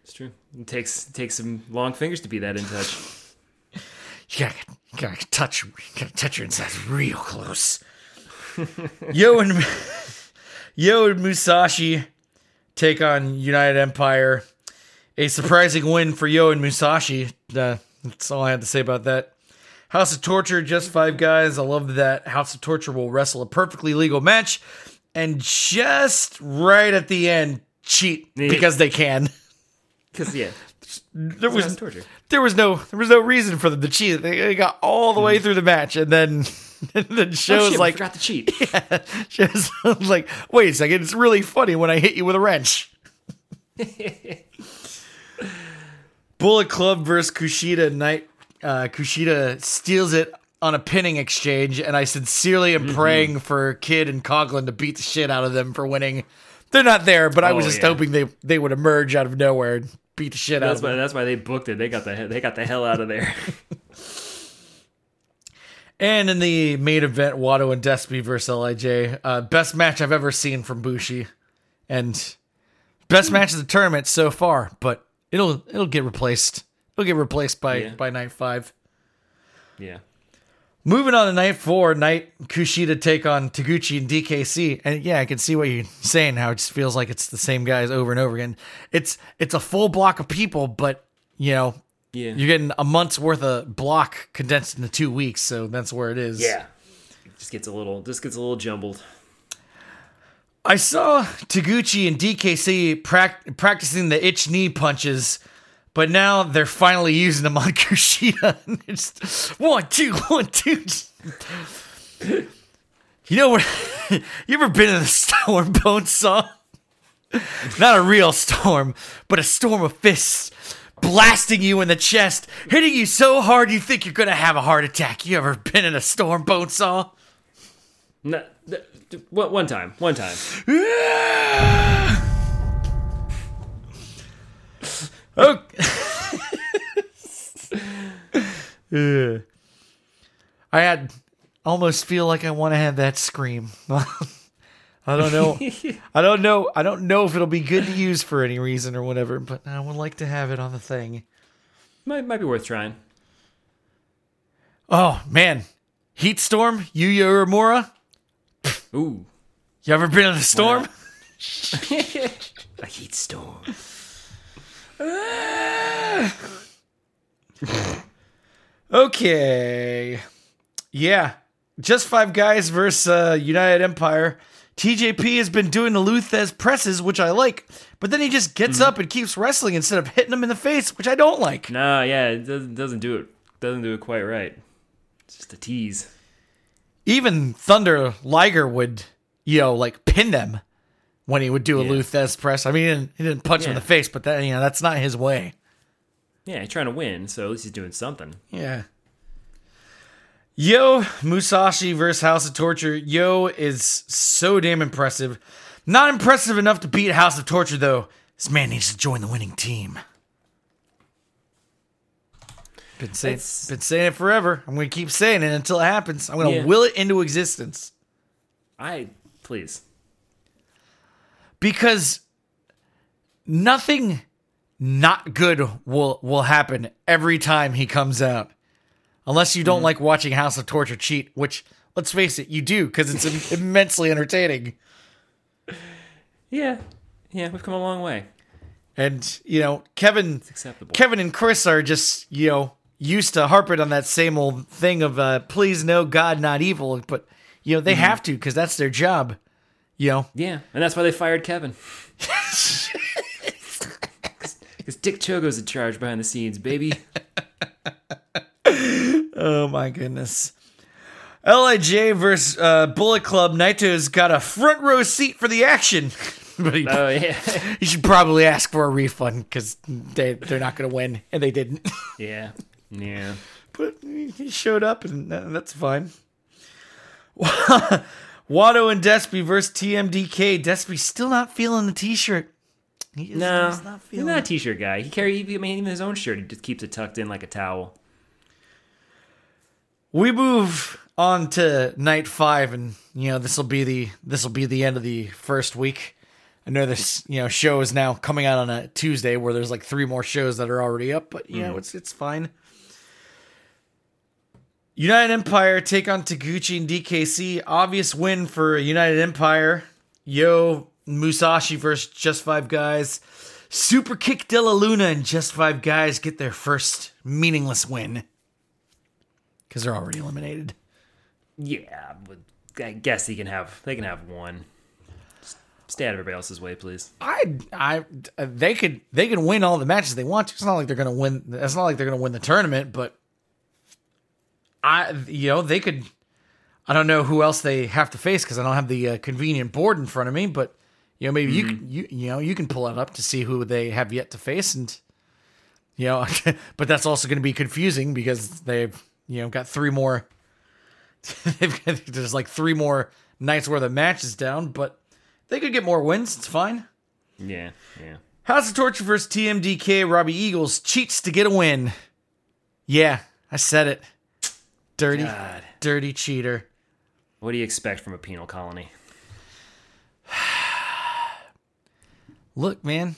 It's true. It takes it takes some long fingers to be that in touch.
You gotta, you gotta touch, you gotta touch your insides real close. Yo and Yo and Musashi take on United Empire. A surprising win for Yo and Musashi. Uh, that's all I had to say about that. House of Torture, just five guys. I love that House of Torture will wrestle a perfectly legal match, and just right at the end, cheat because they can.
Because yeah,
There
was
was
torture.
there was no there was no reason for them to cheat. They, they got all the way through the match, and then and then
Oh, shit,
like
forgot to cheat.
shows like wait a second, it's really funny when I hit you with a wrench. Bullet Club versus Kushida Knight. Uh, Kushida steals it on a pinning exchange, and I sincerely am praying for Kidd and Coughlin to beat the shit out of them for winning. they're not there. But I was
Oh,
just
yeah.
hoping they they would emerge out of nowhere beat the shit out
That's
of
why. That's why they booked it. They got the they got the hell out of there.
And in the main event, Wato and Despy versus Lij, uh, best match I've ever seen from Bushi, and best match of the tournament so far. But it'll it'll get replaced. It'll get replaced by
Yeah.
by night five.
yeah.
Moving on to night four, Knight Kushida take on Taguchi and DKC, and yeah, I can see what you're saying. How it just feels like it's the same guys over and over again. It's it's a full block of people, but you know
Yeah.
you're getting a month's worth of block condensed into two weeks, so that's where it is.
yeah. It just gets a little. Just gets a little jumbled.
I saw Taguchi and DKC prac- practicing the itch knee punches, but now they're finally using them on Kushida. It's one, two, one, two. You know what? you ever been in a storm bone saw? Not a real storm, but a storm of fists blasting you in the chest, hitting you so hard you think you're gonna have a heart attack. You ever been in a storm bone saw?
No, th- th- one time. One time.
I had almost feel like I want to have that scream. I don't know. I don't know. I don't know if it'll be good to use for any reason or whatever, but I would like to have it on the thing.
Might might be worth trying.
Oh man, heat storm, Yuya Uemura.
Ooh.
You ever been in a storm?
A heat storm.
Okay. Yeah. Just five guys versus uh, United Empire. TJP has been doing the Lou Thesz presses, which I like, but then he just gets up and keeps wrestling instead of hitting him in the face, which I don't like.
Nah, yeah, it doesn't doesn't do it. Doesn't do it quite right. It's just a tease.
Even Thunder Liger would, you know, like pin them when he would do a
Yeah.
Lou Thesz press. I mean, he didn't, he didn't punch him in the face, but that you know that's not his way.
Yeah, he's trying to win, so at least he's doing something.
Yeah. Yo Musashi versus House of Torture. Yo is so damn impressive. Not impressive enough to beat House of Torture though. This man needs to join the winning team. Been saying,
It's-
been saying it forever. I'm gonna keep saying it until it happens. I'm gonna
Yeah.
will it into existence
I please.
Because nothing not good will will happen every time he comes out. Unless you don't
Mm-hmm.
like watching House of Torture cheat, which let's face it, you do because it's im- immensely entertaining.
Yeah, yeah, we've come a long way.
And you know, Kevin. Kevin and Chris are just you know used to harping on that same old thing of uh, please no God, not evil. But you know they
Mm-hmm.
have to because that's their job. You know,
Yeah, and that's why they fired Kevin. Because Dick Togo's in charge behind the scenes, baby.
Oh my goodness. Lij versus uh, Bullet Club. Naito's got a front row seat for the action, but he,
Oh yeah,
he should probably ask for a refund because they they're not going to win, and they didn't.
yeah, yeah.
but he showed up, and that- that's fine. Wato and Despy versus TMDK. Despy still not feeling the T-shirt. He is,
No,
he's not
he's not a t-shirt guy. He carry I mean, even his own shirt. He just keeps it tucked in like a towel.
We move on to night five, and you know this will be the this will be the end of the first week. I know this you know show is now coming out on a Tuesday where there's like three more shows that are already up, but you know mm. it's it's fine. United Empire take on Taguchi and DKC. Obvious win for United Empire. Yo Musashi versus Just Five Guys. Super Kick De La Luna and Just Five Guys get their first meaningless win because they're already eliminated.
Yeah, but I guess he can have. They can have one. Just stay out of everybody else's way, please.
I, I, they could, they can win all the matches they want to. It's not like they're gonna win. It's not like they're gonna win the tournament, but I, you know, they could. I don't know who else they have to face because I don't have the uh, convenient board in front of me. But you know, maybe you can, you, you know, you can pull it up to see who they have yet to face, and you know, but that's also going to be confusing because they've, you know, got three more. got, there's like three more nights worth of matches down, but they could get more wins. It's fine.
Yeah, yeah.
House of Torture versus TMDK. Robbie Eagles cheats to get a win. Yeah, I said it. Dirty,
God.
dirty cheater.
What do you expect from a penal colony?
Look, man.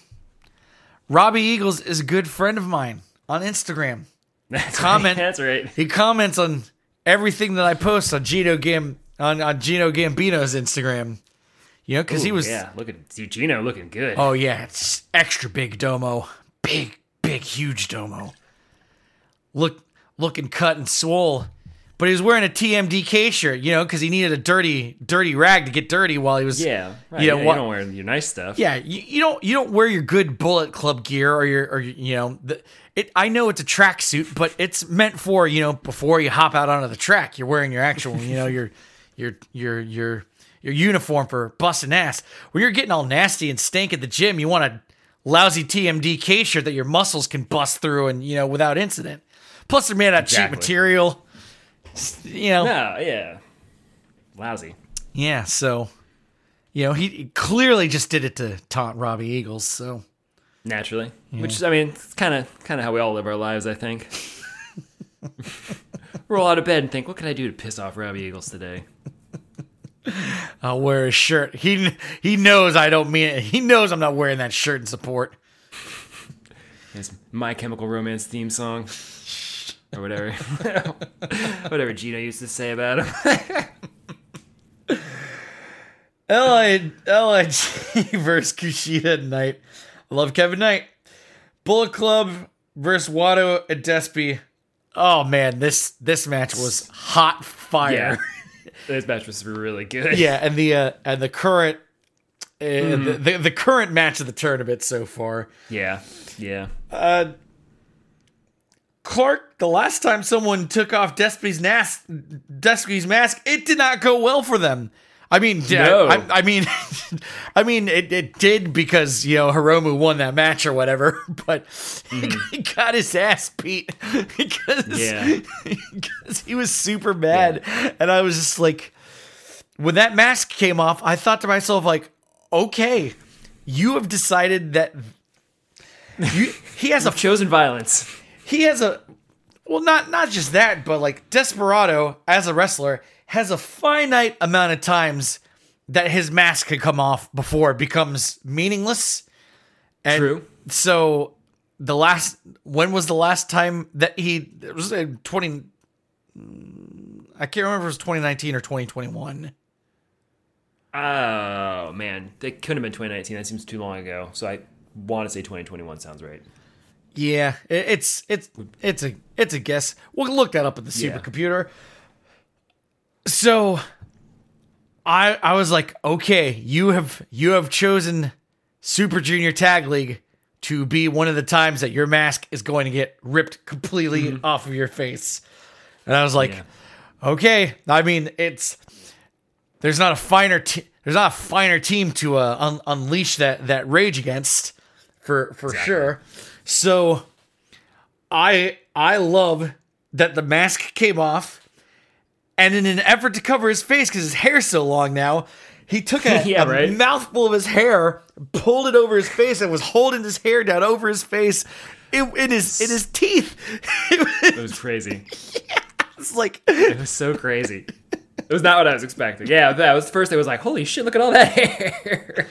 Robbie Eagles is a good friend of mine on Instagram.
That's
Comment.
Right. That's right.
He comments on everything that I post on Gino Gam on, on Gino Gambino's Instagram. You know, because he was
yeah. Look at Gino looking good.
Oh yeah, it's extra big domo. Big, big, huge domo. Look looking cut and swole. But he was wearing a TMDK shirt, you know, because he needed a dirty, dirty rag to get dirty while he was
yeah. Right.
You know,
yeah,
what-
you don't wear your nice stuff.
Yeah, you, you don't you don't wear your good Bullet Club gear or your or you know the, it. I know it's a tracksuit, but it's meant for you know before you hop out onto the track, you're wearing your actual you know your your your your your uniform for busting ass. When you're getting all nasty and stink at the gym, you want a lousy TMDK shirt that your muscles can bust through and you know without incident. Plus, they're made out of cheap material. You know,
No, yeah. Lousy.
yeah. So, you know, he he clearly just did it to taunt Robbie Eagles. So.
Naturally. Which I mean, it's kind of kind of how we all live our lives. I think. Roll out of bed and think, what can I do to piss off Robbie Eagles today?
I'll wear his shirt. He he knows I don't mean it. He knows I'm not wearing that shirt in support.
It's My Chemical Romance theme song, or whatever, whatever Gino used to say about him.
LI, LIG versus Kushida tonight. I love Kevin Knight. Bullet Club versus Wato and Despy. Oh man, this this match was hot fire.
Yeah, this match was really good.
Yeah, and the uh, and the current uh, the, the the current match of the tournament so far.
yeah, yeah.
Uh, Clark, the last time someone took off Despy's, nas- Despy's mask, it did not go well for them. I mean,
No.
I, I mean, I mean, it, it did because you know Hiromu won that match or whatever, but mm-hmm. he got his ass beat because
Yeah.
because he was super bad, and I was just like, when that mask came off, I thought to myself like, okay, you have decided that you, he has a
chosen violence.
He has a well not not just that but like desperado as a wrestler has a finite amount of times that his mask could come off before it becomes meaningless and
True.
so the last when was the last time that he it was uh, 20 i can't remember if it was 2019 or 2021
Oh man, it couldn't have been 2019. That seems too long ago. So I want to say 2021 sounds right.
Yeah, it's it's it's a it's a guess. We'll look that up at the
Yeah.
supercomputer. So, I I was like, okay, you have you have chosen Super Junior Tag League to be one of the times that your mask is going to get ripped completely off of your face, and I was like,
Yeah.
okay. I mean, it's there's not a finer te- there's not a finer team to uh, un- unleash that that rage against for for sure. So I I love that the mask came off, and in an effort to cover his face because his hair's so long now, he took a,
Yeah,
a
right.
mouthful of his hair, pulled it over his face, and was holding his hair down over his face. In, in his in his teeth, it
was crazy.
was like
It was so crazy. It was not what I was expecting. Yeah, that was the first. It was like, holy shit, look at all that hair.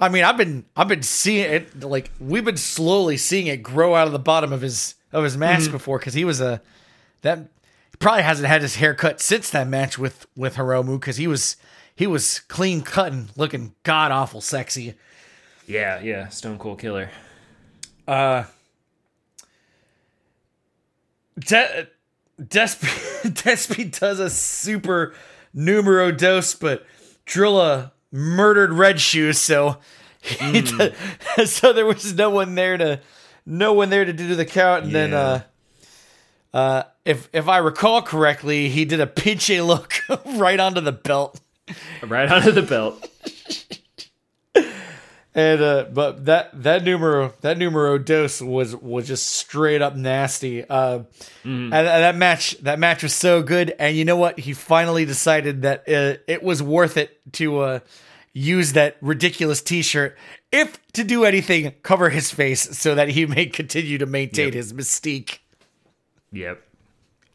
I mean, I've been I've been seeing it like we've been slowly seeing it grow out of the bottom of his of his mask before because he was a that he probably hasn't had his hair cut since that match with with Hiromu because he was he was clean cutting, looking god awful sexy.
yeah, yeah, Stone Cold Killer.
Uh, De- Despy Despy does a super numero dos, but Drilla murdered Red Shoes, so he d- so there was no one there to no one there to do the count, and then uh uh if if I recall correctly, he did a Pinche Loco right onto the belt.
Right onto the belt.
And uh, but that that numero that numero dos was was just straight up nasty. Uh, and, and that match that match was so good. And you know what? He finally decided that uh, it was worth it to uh, use that ridiculous T-shirt, if to do anything, cover his face so that he may continue to maintain
Yep.
his mystique.
Yep.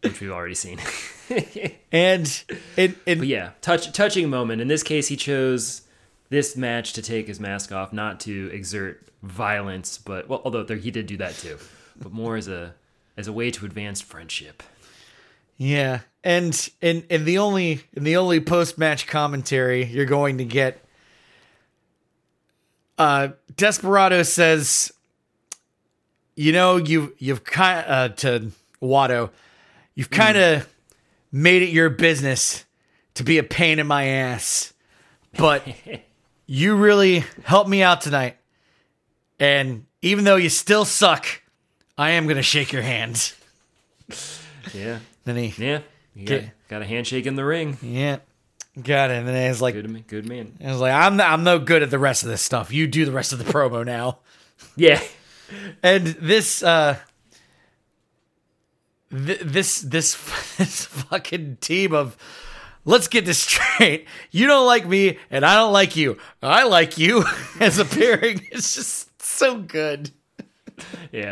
Which we've already seen.
And and
But yeah, touch touching moment. In this case, he chose this match to take his mask off, not to exert violence, but well, although there, he did do that too, but more as a as a way to advance friendship.
Yeah, and and and the only in the only post match commentary you're going to get, uh, Desperado says, "You know, you you've kind uh, to Wato, you've kind of made it your business to be a pain in my ass, but you really helped me out tonight, and even though you still suck, I am gonna shake your hand."
Yeah,
Then he
yeah. You got,
Get-
got a handshake in the ring.
Yeah, got it. And then it's like,
Good, ma- good man.
I was like, I'm no, I'm no good at the rest of this stuff. You do the rest of the promo now.
Yeah,
And this, uh, th- this, this, this fucking team of, let's get this straight. You don't like me, and I don't like you. I like you as a pairing. It's just so good.
yeah.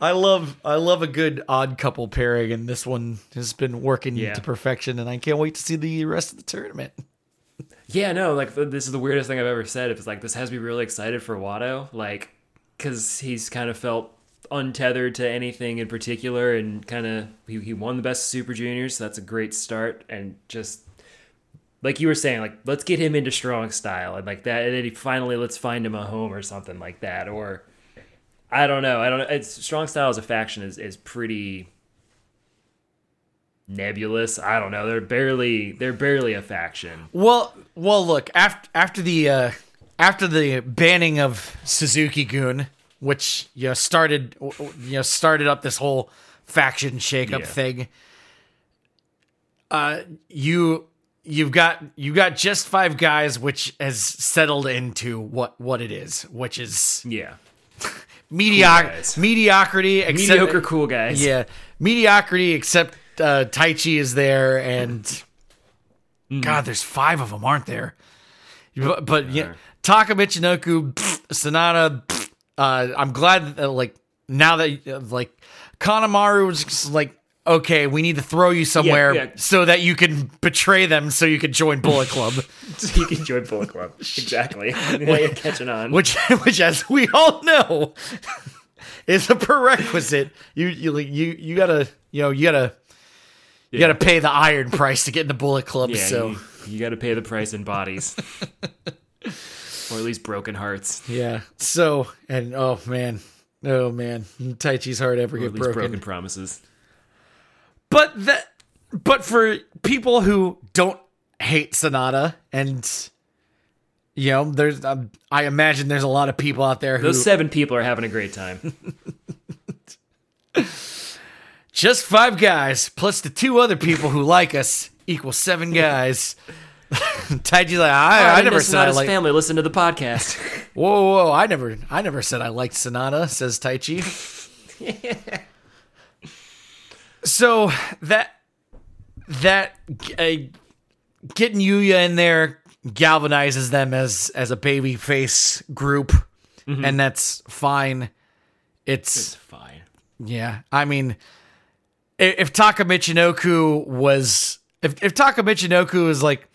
I love, I love a good odd couple pairing, and this one has been working
Yeah.
to perfection. And I can't wait to see the rest of the tournament.
Yeah, no, like this is the weirdest thing I've ever said. It's like this has me really excited for Wato, like because he's kind of felt untethered to anything in particular, and kind of he, he won the best Super Juniors, so that's a great start, and just like you were saying, like let's get him into strong style and like that, and then he finally let's find him a home or something like that, or I don't know, I don't know. It's strong style as a faction is is pretty nebulous. I don't know. They're barely they're barely a faction.
Well, well, look after after the uh, after the banning of Suzuki-gun, which you know started you know started up this whole faction shakeup
Yeah.
thing. Uh, you you've got you got just five guys, which has settled into what what it is, which is
Yeah.
medioc-
guys.
mediocrity, except,
mediocre cool guys.
yeah, mediocrity. Except uh, Taichi is there, and
Mm-hmm.
God, there's five of them, aren't there? But, but yeah, Taka Michinoku, pfft, Sanada. pfft, Uh, I'm glad that like now that uh, like Kanemaru was like. Okay, we need to throw you somewhere
yeah.
so that you can betray them, so you can join Bullet Club.
so you can join Bullet Club. Exactly. you're catching on.
which which as we all know is a prerequisite you you you, you gotta you know you gotta you gotta pay the iron price to get in the bullet club
yeah,
so
you, you got to pay the price in bodies, or at least broken hearts,
yeah so and oh man oh man Taichi's heart ever
or
get broken.
broken promises.
But that but for people who don't hate Sanada and you know there's um, I imagine there's a lot of people out there who
Those seven people are having a great time.
Just five guys plus the two other people who like us equals seven guys. Taichi's like, I, I,
didn't
never said I
Sanada's
liked.
family. Listen to the podcast.
Whoa, whoa, whoa! I never, I never said I liked Sonata. Says Taichi. So that that uh, getting Yuya in there galvanizes them as as a baby face group, and that's fine. It's
it's fine.
Yeah, I mean, i- if Taka Michinoku was, if if Taka Michinoku was like,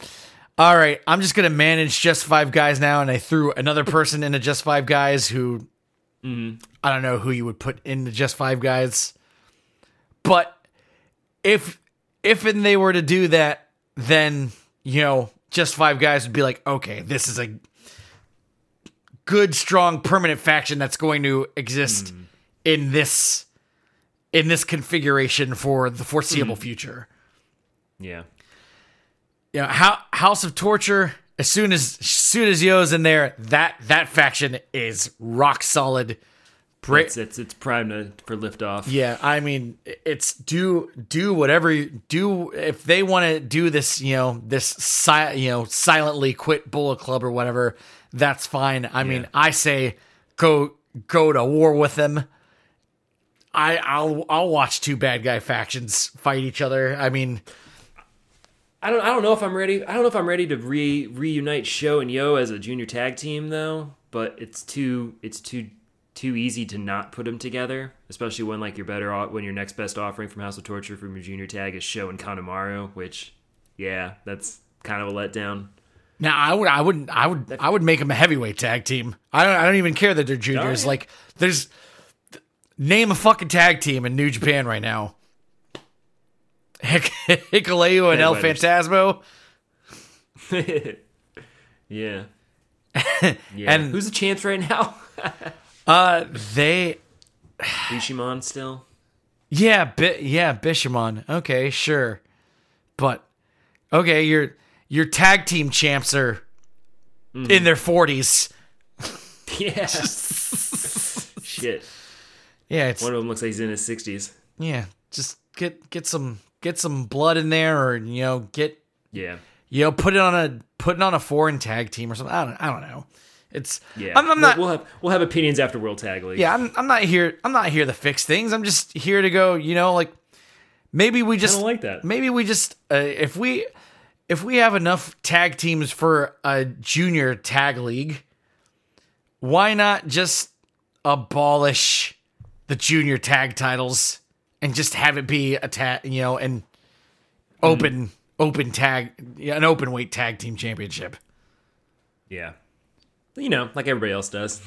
all right, I'm just gonna manage just five guys now, and I threw another person into just five guys who, I don't know who you would put into just five guys, but if if and they were to do that, then you know, just five guys would be like, okay, this is a good, strong, permanent faction that's going to exist hmm. in this in this configuration for the foreseeable hmm. future.
Yeah.
You know, Hou- House of Torture. As soon as, as soon as Yo's in there, that that faction is rock solid.
It's it's it's prime to, for liftoff.
yeah, I mean, it's do do whatever you do if they want to do this, you know, this si- you know, silently quit Bullet Club or whatever. That's fine. I mean, I say go go to war with them. I I'll I'll watch two bad guy factions fight each other. I mean,
I don't I don't know if I'm ready. I don't know if I'm ready to re reunite Sho and Yo as a junior tag team though. But it's too it's too too easy to not put them together, especially when like you're better when your next best offering from House of Torture from your junior tag is Sho and Kanemaru, which yeah, that's kind of a letdown.
Now I would, I would, I would, I would make them a heavyweight tag team. I don't, I don't even care that they're juniors.
yeah.
Like, there's name a fucking tag team in New Japan right now. Hick, Hikuleo and El. Phantasmo.
yeah. yeah.
And-
who's the champs right now?
Uh, they,
Ishimon still.
yeah, Bi- yeah, Bishamon. Okay, sure, but okay, your your tag team champs are
Mm-hmm.
in their forties.
Yeah. Shit.
Yeah, it's
One of them looks like he's in his sixties.
yeah. Just get get some get some blood in there, or you know, get
Yeah.
you know, put it on a put it on a foreign tag team or something. I don't I don't know. It's
Yeah.
I'm, I'm not
We'll, have we'll have opinions after World Tag League.
yeah I'm, I'm not here I'm not here to fix things. I'm just here to go. You know, like maybe we
I
just
don't like that.
maybe we just uh, if we if we have enough tag teams for a junior tag league, why not just abolish the junior tag titles and just have it be a tag, you know, and open open tag yeah, an open weight tag team championship.
Yeah. You know, like everybody else does.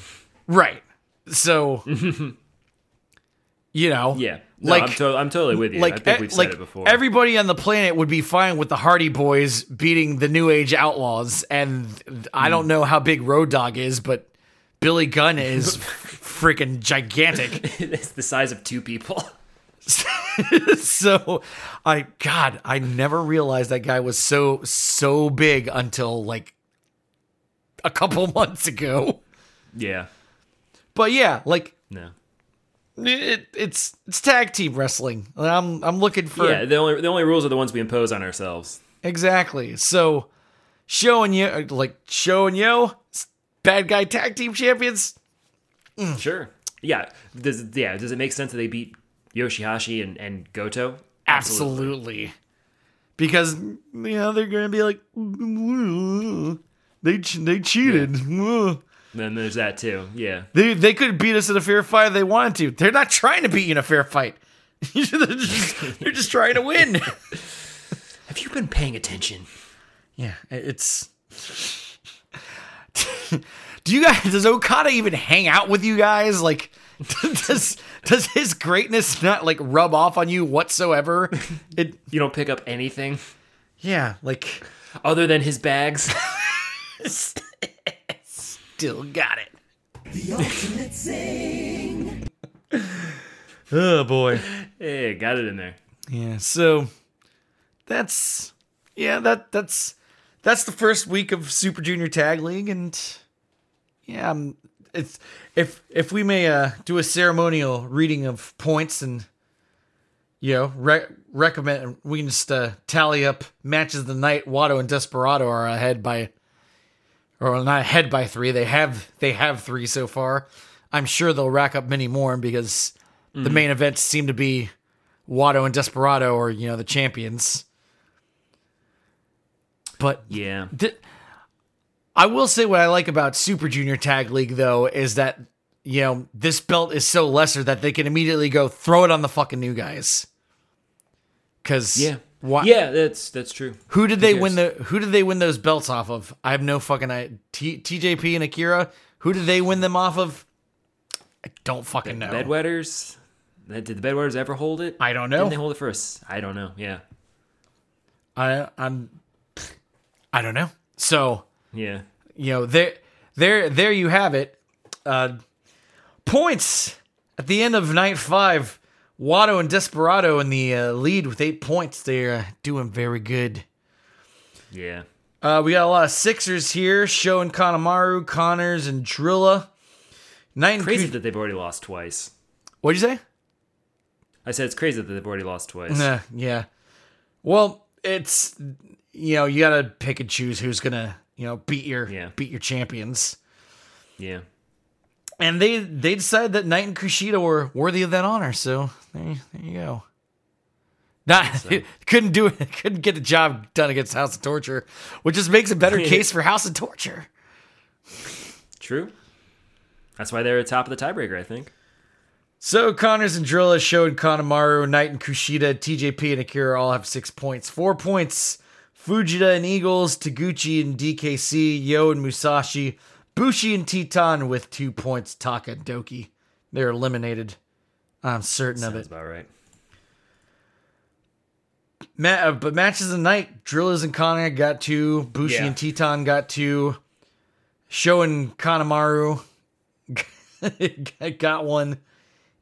Right. So you know,
Yeah. No,
like
I'm, to- I'm totally with you.
like
I think
e-
we've
like
said it before.
everybody on the planet would be fine with the Hardy Boys beating the New Age Outlaws, and I
Hmm.
don't know how big Road Dog is, but Billy Gunn is freaking gigantic.
it's the size of two people.
so, I God, I never realized that guy was so so big until like a couple months ago.
Yeah.
But yeah, like
No.
it, it's it's tag team wrestling. I'm I'm looking for
Yeah. The only the only rules are the ones we impose on ourselves.
Exactly. So, showing you like showing yo bad guy tag team champions. Mm.
Sure. Yeah. Does yeah? Does it make sense that they beat Yoshihashi and, and Goto?
Absolutely. Because you know they're gonna be like they they cheated.
Then there's that too. Yeah.
They they could beat us in a fair fight if they wanted to. They're not trying to beat you in a fair fight. they're, just, they're just trying to win.
Have you been paying attention?
Yeah, it's. Do you guys? Does Okada even hang out with you guys? Like, does does his greatness not like rub off on you whatsoever? It.
You don't pick up anything
Yeah, like
other than his bags.
Still got it. The ultimate zing. oh boy.
hey, got it in there.
Yeah. So that's yeah that that's that's the first week of Super Junior Tag League, and yeah, um, it's if if we may uh, do a ceremonial reading of points and you know re- recommend we can just uh, tally up matches of the night. Wato and Desperado are ahead by or not ahead by three. They have they have three so far. I'm sure they'll rack up many more because the mm-hmm. main events seem to be Wato and Desperado or you know the champions. But
Yeah.
th- I will say what I like about Super Junior Tag League though is that you know this belt is so lesser that they can immediately go throw it on the fucking new guys. Cause
Yeah.
Why,
Yeah, that's that's true.
who did they win the who did they win those belts off of? I have no fucking idea. T- TJP and Akira. Who did they win them off of? I don't fucking know.
Bedwetters. Did the Bedwetters ever hold it?
I don't know.
Didn't they hold it first? I don't know. Yeah.
I I'm I don't know. So
Yeah.
you know there there there you have it uh points at the end of night five Wato and Desperado in the uh, lead with eight points they're uh, doing very good
Yeah.
uh we got a lot of sixers here showing Kanemaru Connors and Drilla and
Crazy that they've already lost twice.
what'd you say
I said it's crazy that they've already lost twice.
Nah, yeah well it's you know you gotta pick and choose who's gonna you know beat your
Yeah.
beat your champions
Yeah.
and they they decided that Knight and Kushida were worthy of that honor. So there, there you go. Not couldn't do it. Couldn't get the job done against House of Torture, which just makes a better case for House of Torture.
True. That's why they're at top of the tiebreaker, I think.
So Connors and Drilla showed Kanemaru, Knight and Kushida, TJP and Akira all have six points. Four points. Fujita and Eagles, Taguchi and DKC, Yo and Musashi, Bushi and Titan with two points. Taka and Douki. They're eliminated. I'm certain of
Sounds
it.
about right.
Ma- uh, but matches of the night, Drillers and Kana got two, Bushi
Yeah.
and Titan got two, Sho and Kanemaru got one,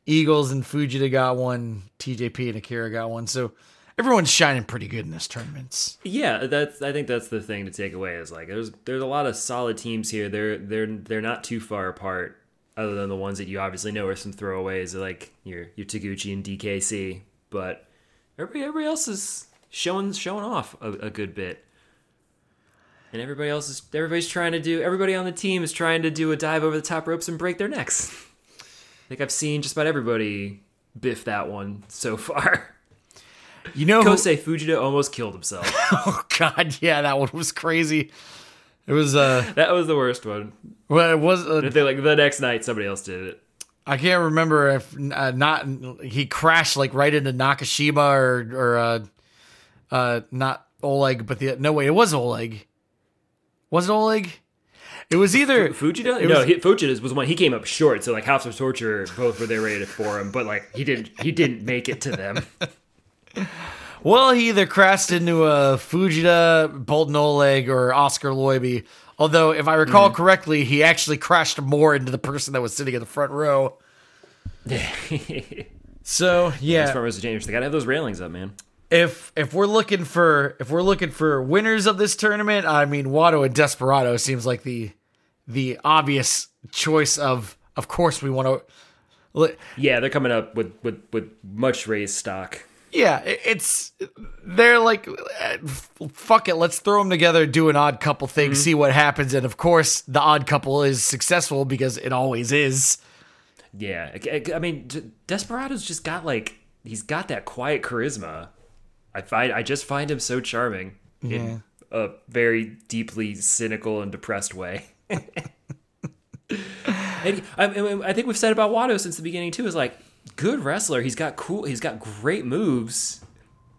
Eagles and Fujita got one, TJP and Akira got one. So everyone's shining pretty good in this tournament.
Yeah, that's. I think that's the thing to take away is like there's there's a lot of solid teams here. They're they're they're not too far apart, other than the ones that you obviously know are some throwaways, like your your Taguchi and DKC. But everybody everybody else is showing showing off a, a good bit, and everybody else is everybody's trying to do. Everybody on the team is trying to do a dive over the top ropes and break their necks. I think I've seen just about everybody biff that one so far.
You know, who-
Kosei Fujita almost killed himself.
oh god, yeah, that one was crazy. It was uh,
that was the worst one.
well, it was uh,
think like the next night somebody else did it.
I can't remember if uh, not he crashed like right into Nakashima or or uh, uh not Oleg, but the no wait, it was Oleg. Was it Oleg? It was either
Fujita?
It
no,
was-
he, Fujita was one. He came up short, so like House of Torture both were there ready for him, but like he didn't. He didn't make it to them.
Well, he either crashed into a Fujita, Boltin Oleg, or Oskar Leube. Although, if I recall mm-hmm. correctly, he actually crashed more into the person that was sitting in the front row. So
As
yeah,
far as the dangerous, they gotta have those railings up, man.
if if we're looking for if we're looking for winners of this tournament, I mean Wato and Desperado seems like the the obvious choice of of course we want to
Yeah, they're coming up with with with much raised stock.
Yeah it's they're like eh, fuck it let's throw them together do an odd couple thing see what happens and of course the odd couple is successful because it always is
Yeah, I, mean, Desperado's just got like he's got that quiet charisma. I find I just find him so charming in a very deeply cynical and depressed way. and I, I- I think we've said about Wato since the beginning too. Is like good wrestler. He's got cool. He's got great moves.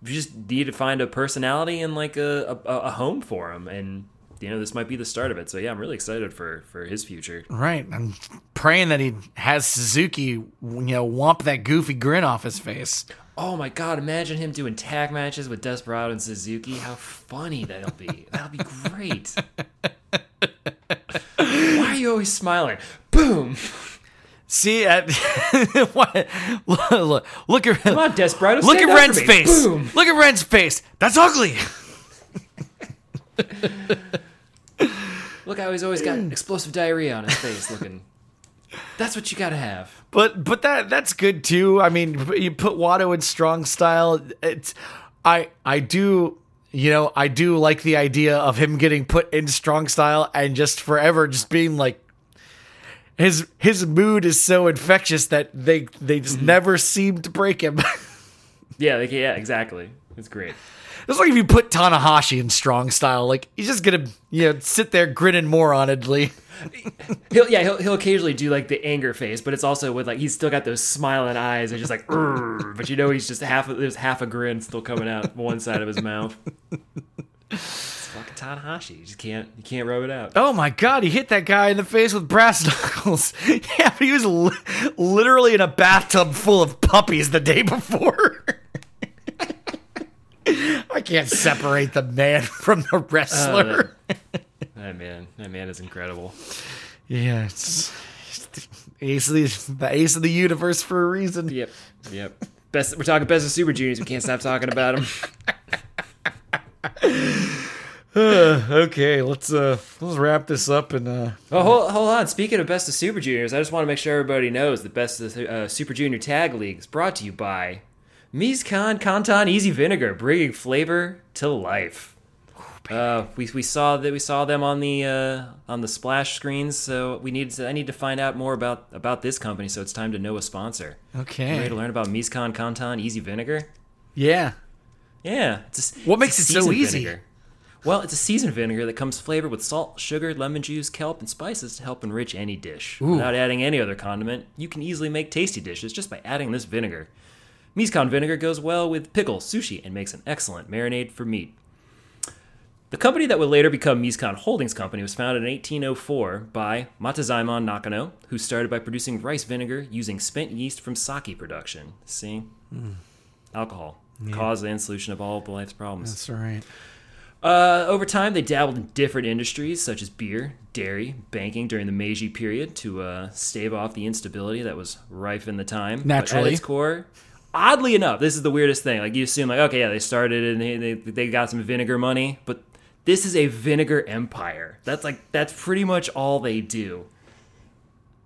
You just need to find a personality and like a, a, a home for him. And you know this might be the start of it. So yeah, I'm really excited for for his future.
right i'm praying that he has suzuki you know womp that goofy grin off his face
Oh my god, imagine him doing tag matches with Desperado and Suzuki. How funny that'll be. That'll be great. Why are you always smiling? Boom!
See, uh, at, what, look, look, at
Come on, Desperado.
look at Ren's face.
Boom!
Look at Ren's face. That's ugly.
Look how he's always got explosive diarrhea on his face looking. That's what you gotta have.
But but that that's good too. I mean, you put Wato in strong style. It's I I do you know I do like the idea of him getting put in strong style and just forever just being like his his mood is so infectious that they they just mm-hmm. never seem to break him.
Yeah, like, yeah, exactly. It's great.
It's like if you put Tanahashi in strong style, like he's just gonna you know sit there grinning moronedly.
He'll yeah, he'll, he'll occasionally do like the anger face, but it's also with like he's still got those smiling eyes and just like, but you know he's just half there's half a grin still coming out one side of his mouth. Fucking Tanahashi. You just can't you can't rub it out.
Oh my god, he hit that guy in the face with brass knuckles. yeah, but he was li- literally in a bathtub full of puppies the day before. I can't separate the man from the wrestler.
Oh, that man, that man is incredible.
yeah, it's, ace of the, the ace of the universe for a reason.
Yep, yep. Best. We're talking best of Super Juniors. We can't stop talking about
Okay, let's uh let's wrap this up and uh
Oh, hold, hold on. Speaking of Best of Super Juniors, I just want to make sure everybody knows the Best of the uh, Super Junior Tag League is brought to you by Mizkan Kantan Easy Vinegar, bringing flavor to life. Uh, we, we saw that we saw them on the uh, on the splash screens, so we need to, I need to find out more about about this company. So it's time to know a sponsor. You ready to learn about Mizkan Kantan Easy Vinegar?
Yeah.
Yeah. A,
What makes it so easy?
Vinegar. Well, it's a seasoned vinegar that comes flavored with salt, sugar, lemon juice, kelp, and spices to help enrich any dish. Without adding any other condiment, you can easily make tasty dishes just by adding this vinegar. Mizkan vinegar goes well with pickles, sushi, and makes an excellent marinade for meat. The company that would later become Mizkan Holdings Company was founded in 1804 by Matazaemon Nakano, who started by producing rice vinegar using spent yeast from sake production. See? Hmm. Alcohol. Cause and solution of all of life's problems.
That's right.
Uh, over time, they dabbled in different industries such as beer, dairy, banking during the Meiji period to uh, stave off the instability that was rife in the time. But
Naturally.
at its core, oddly enough, this is the weirdest thing. Like you assume, like okay, yeah, they started and they, they they got some vinegar money, but this is a vinegar empire. That's like that's pretty much all they do.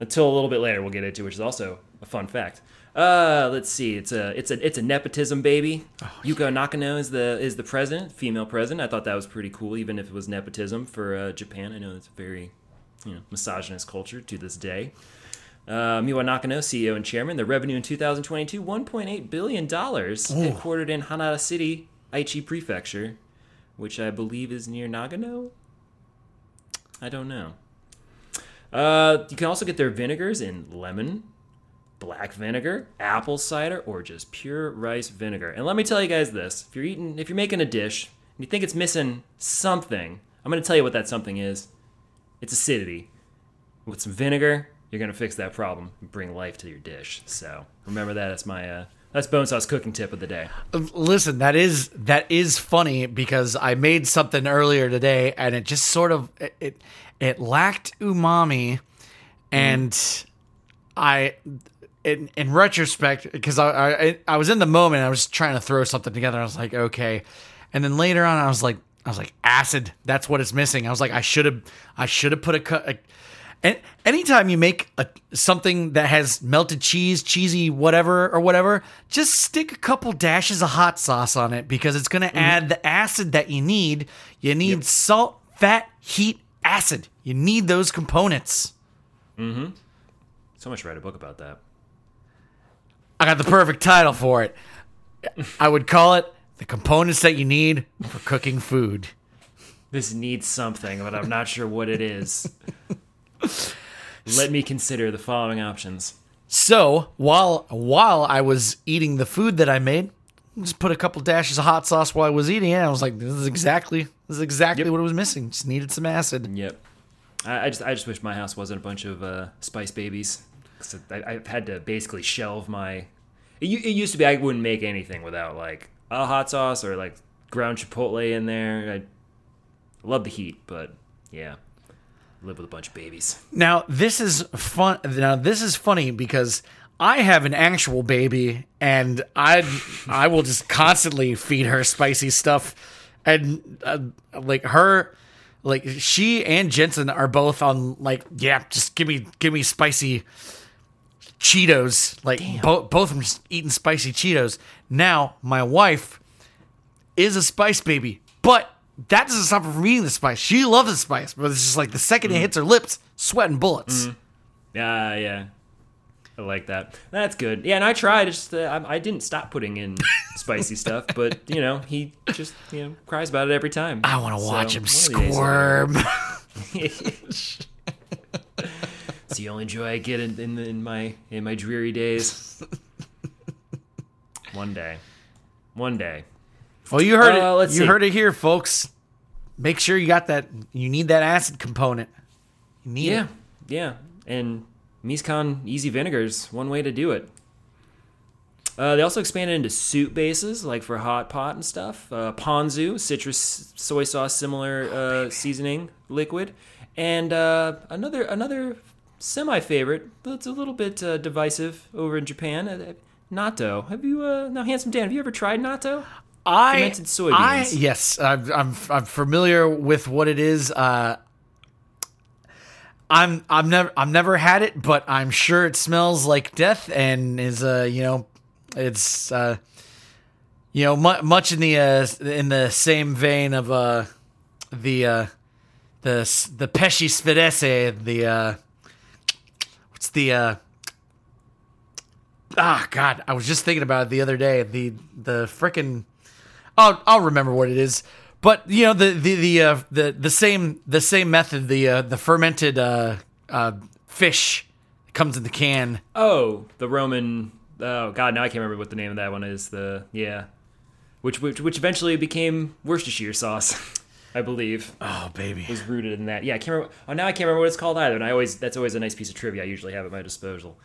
Until a little bit later, we'll get into, which is also a fun fact. Uh, let's see. It's a it's a it's a nepotism baby. Yuko Nakano is the is the president, female president. I thought that was pretty cool, even if it was nepotism for uh, Japan. I know it's a very you know misogynist culture to this day. Uh, Miwa Nakano, CEO and chairman. The revenue in 2022, 1.8 billion dollars, headquartered in Handa City, Aichi Prefecture, which I believe is near Nagano. I don't know. Uh, you can also get their vinegars in lemon, black vinegar, apple cider, or just pure rice vinegar. And let me tell you guys this: if you're eating, if you're making a dish and you think it's missing something, I'm going to tell you what that something is. It's acidity. With some vinegar, you're going to fix that problem and bring life to your dish. So remember that. That's my uh, that's Bonesaw's cooking tip of the day.
Listen, that is that is funny because I made something earlier today and it just sort of it it, it lacked umami and I in, in retrospect because I, I I was in the moment I was trying to throw something together I was like okay and then later on I was like I was like acid that's what it's missing I was like I should have I should have put a cut and anytime you make a, something that has melted cheese, cheesy whatever or whatever, just stick a couple dashes of hot sauce on it because it's going to add the acid that you need. You need salt, fat, heat, acid. You need those components. Mm-hmm.
So much to write a book about that.
I got the perfect title for it. I would call it The Components That You Need for Cooking Food.
This needs something, but I'm not sure what it is. Let me consider the following options.
So while while I was eating the food that I made, just put a couple dashes of hot sauce while I was eating it. I was like, "This is exactly this is exactly
Yep.
what it was missing. Just needed some acid."
Yep. I, I just I just wish my house wasn't a bunch of uh, spice babies. 'Cause I, I've had to basically shelve my. It, it used to be I wouldn't make anything without like a hot sauce or like ground chipotle in there. I love the heat, but yeah, live with a bunch of babies.
Now this is fun. Now this is funny because I have an actual baby, and I I will just constantly feed her spicy stuff, and uh, like her, like she and Jensen are both on like yeah, just give me give me spicy Cheetos. Like both both of them just eating spicy Cheetos. Now my wife is a spice baby, but that doesn't stop her from eating the spice. She loves the spice, but it's just like the second it hits her lips, sweating bullets.
Yeah, yeah. I like that. That's good. Yeah, and I tried. Just uh, I, I didn't stop putting in spicy stuff, but you know he just you know cries about it every time.
I want to watch him
one of these days he'll-
squirm.
It's the only joy I get in, in, in my in my dreary days. One day, one day.
well, you heard
Uh,
it.
let's
You
see.
heard it here, folks. Make sure you got that. You need that acid component. You need
Yeah,
it.
yeah. And Mizkan Easy Vinegar's one way to do it. Uh, they also expanded into soup bases, like for hot pot and stuff. Uh, ponzu, citrus soy sauce, similar uh, seasoning liquid, and uh, another another semi favorite that's a little bit uh, divisive over in Japan. Uh, natto. Have you uh, now, handsome Dan? Have you ever tried natto?
I,
Fermented soybeans.
I yes, I'm, I'm I'm familiar with what it is. Uh, I'm I'm never I'm never had it, but I'm sure it smells like death and is uh you know it's uh you know mu- much in the uh in the same vein of uh the uh the the pesci svedese the uh what's the uh ah god I was just thinking about it the other day the the frickin' I'll I'll remember what it is. But you know the the the uh, the the same the same method the uh, the fermented uh, uh, fish comes in the can.
Oh, the Roman. Oh God, now I can't remember what the name of that one is. The yeah, which which which eventually became Worcestershire sauce, I believe.
Oh baby,
was rooted in that. Yeah, I can't remember. Oh, now I can't remember what it's called either. And I always that's always a nice piece of trivia I usually have at my disposal.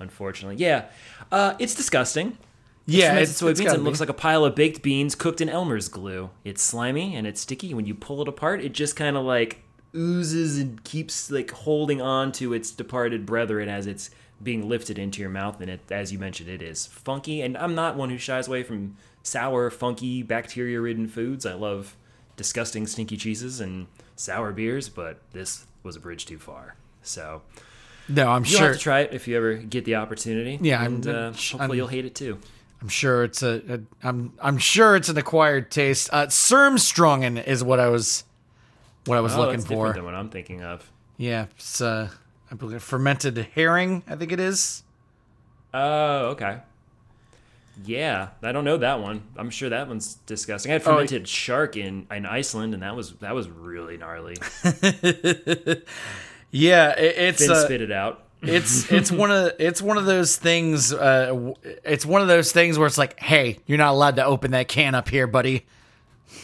Unfortunately, yeah, uh, it's disgusting.
yeah, it's,
soybeans
it's
and it looks like a pile of baked beans cooked in Elmer's glue. It's slimy and it's sticky. When you pull it apart, it just kind of like oozes and keeps like holding on to its departed brethren as it's being lifted into your mouth. And it, as you mentioned, it is funky. And I'm not one who shies away from sour, funky, bacteria-ridden foods. I love disgusting, stinky cheeses and sour beers, but this was a bridge too far. So
no. I'm
you'll
sure.
have to try it if you ever get the opportunity.
Yeah, I'm-
and uh, hopefully
I'm-
you'll hate it too.
I'm sure it's a, a. I'm I'm sure it's an acquired taste. Uh, Surströmming is what I was, what I was
Oh,
looking for.
than what I'm thinking of.
Yeah, it's uh, I believe fermented herring. I think it is.
Oh, okay. Yeah, I don't know that one. I'm sure that one's disgusting. I had
Oh,
fermented shark in, in Iceland, and that was that was really gnarly.
Yeah, it, it's
Finn
uh,
spit it out.
it's it's one of it's one of those things. Uh, it's one of those things where it's like, hey, you're not allowed to open that can up here, buddy.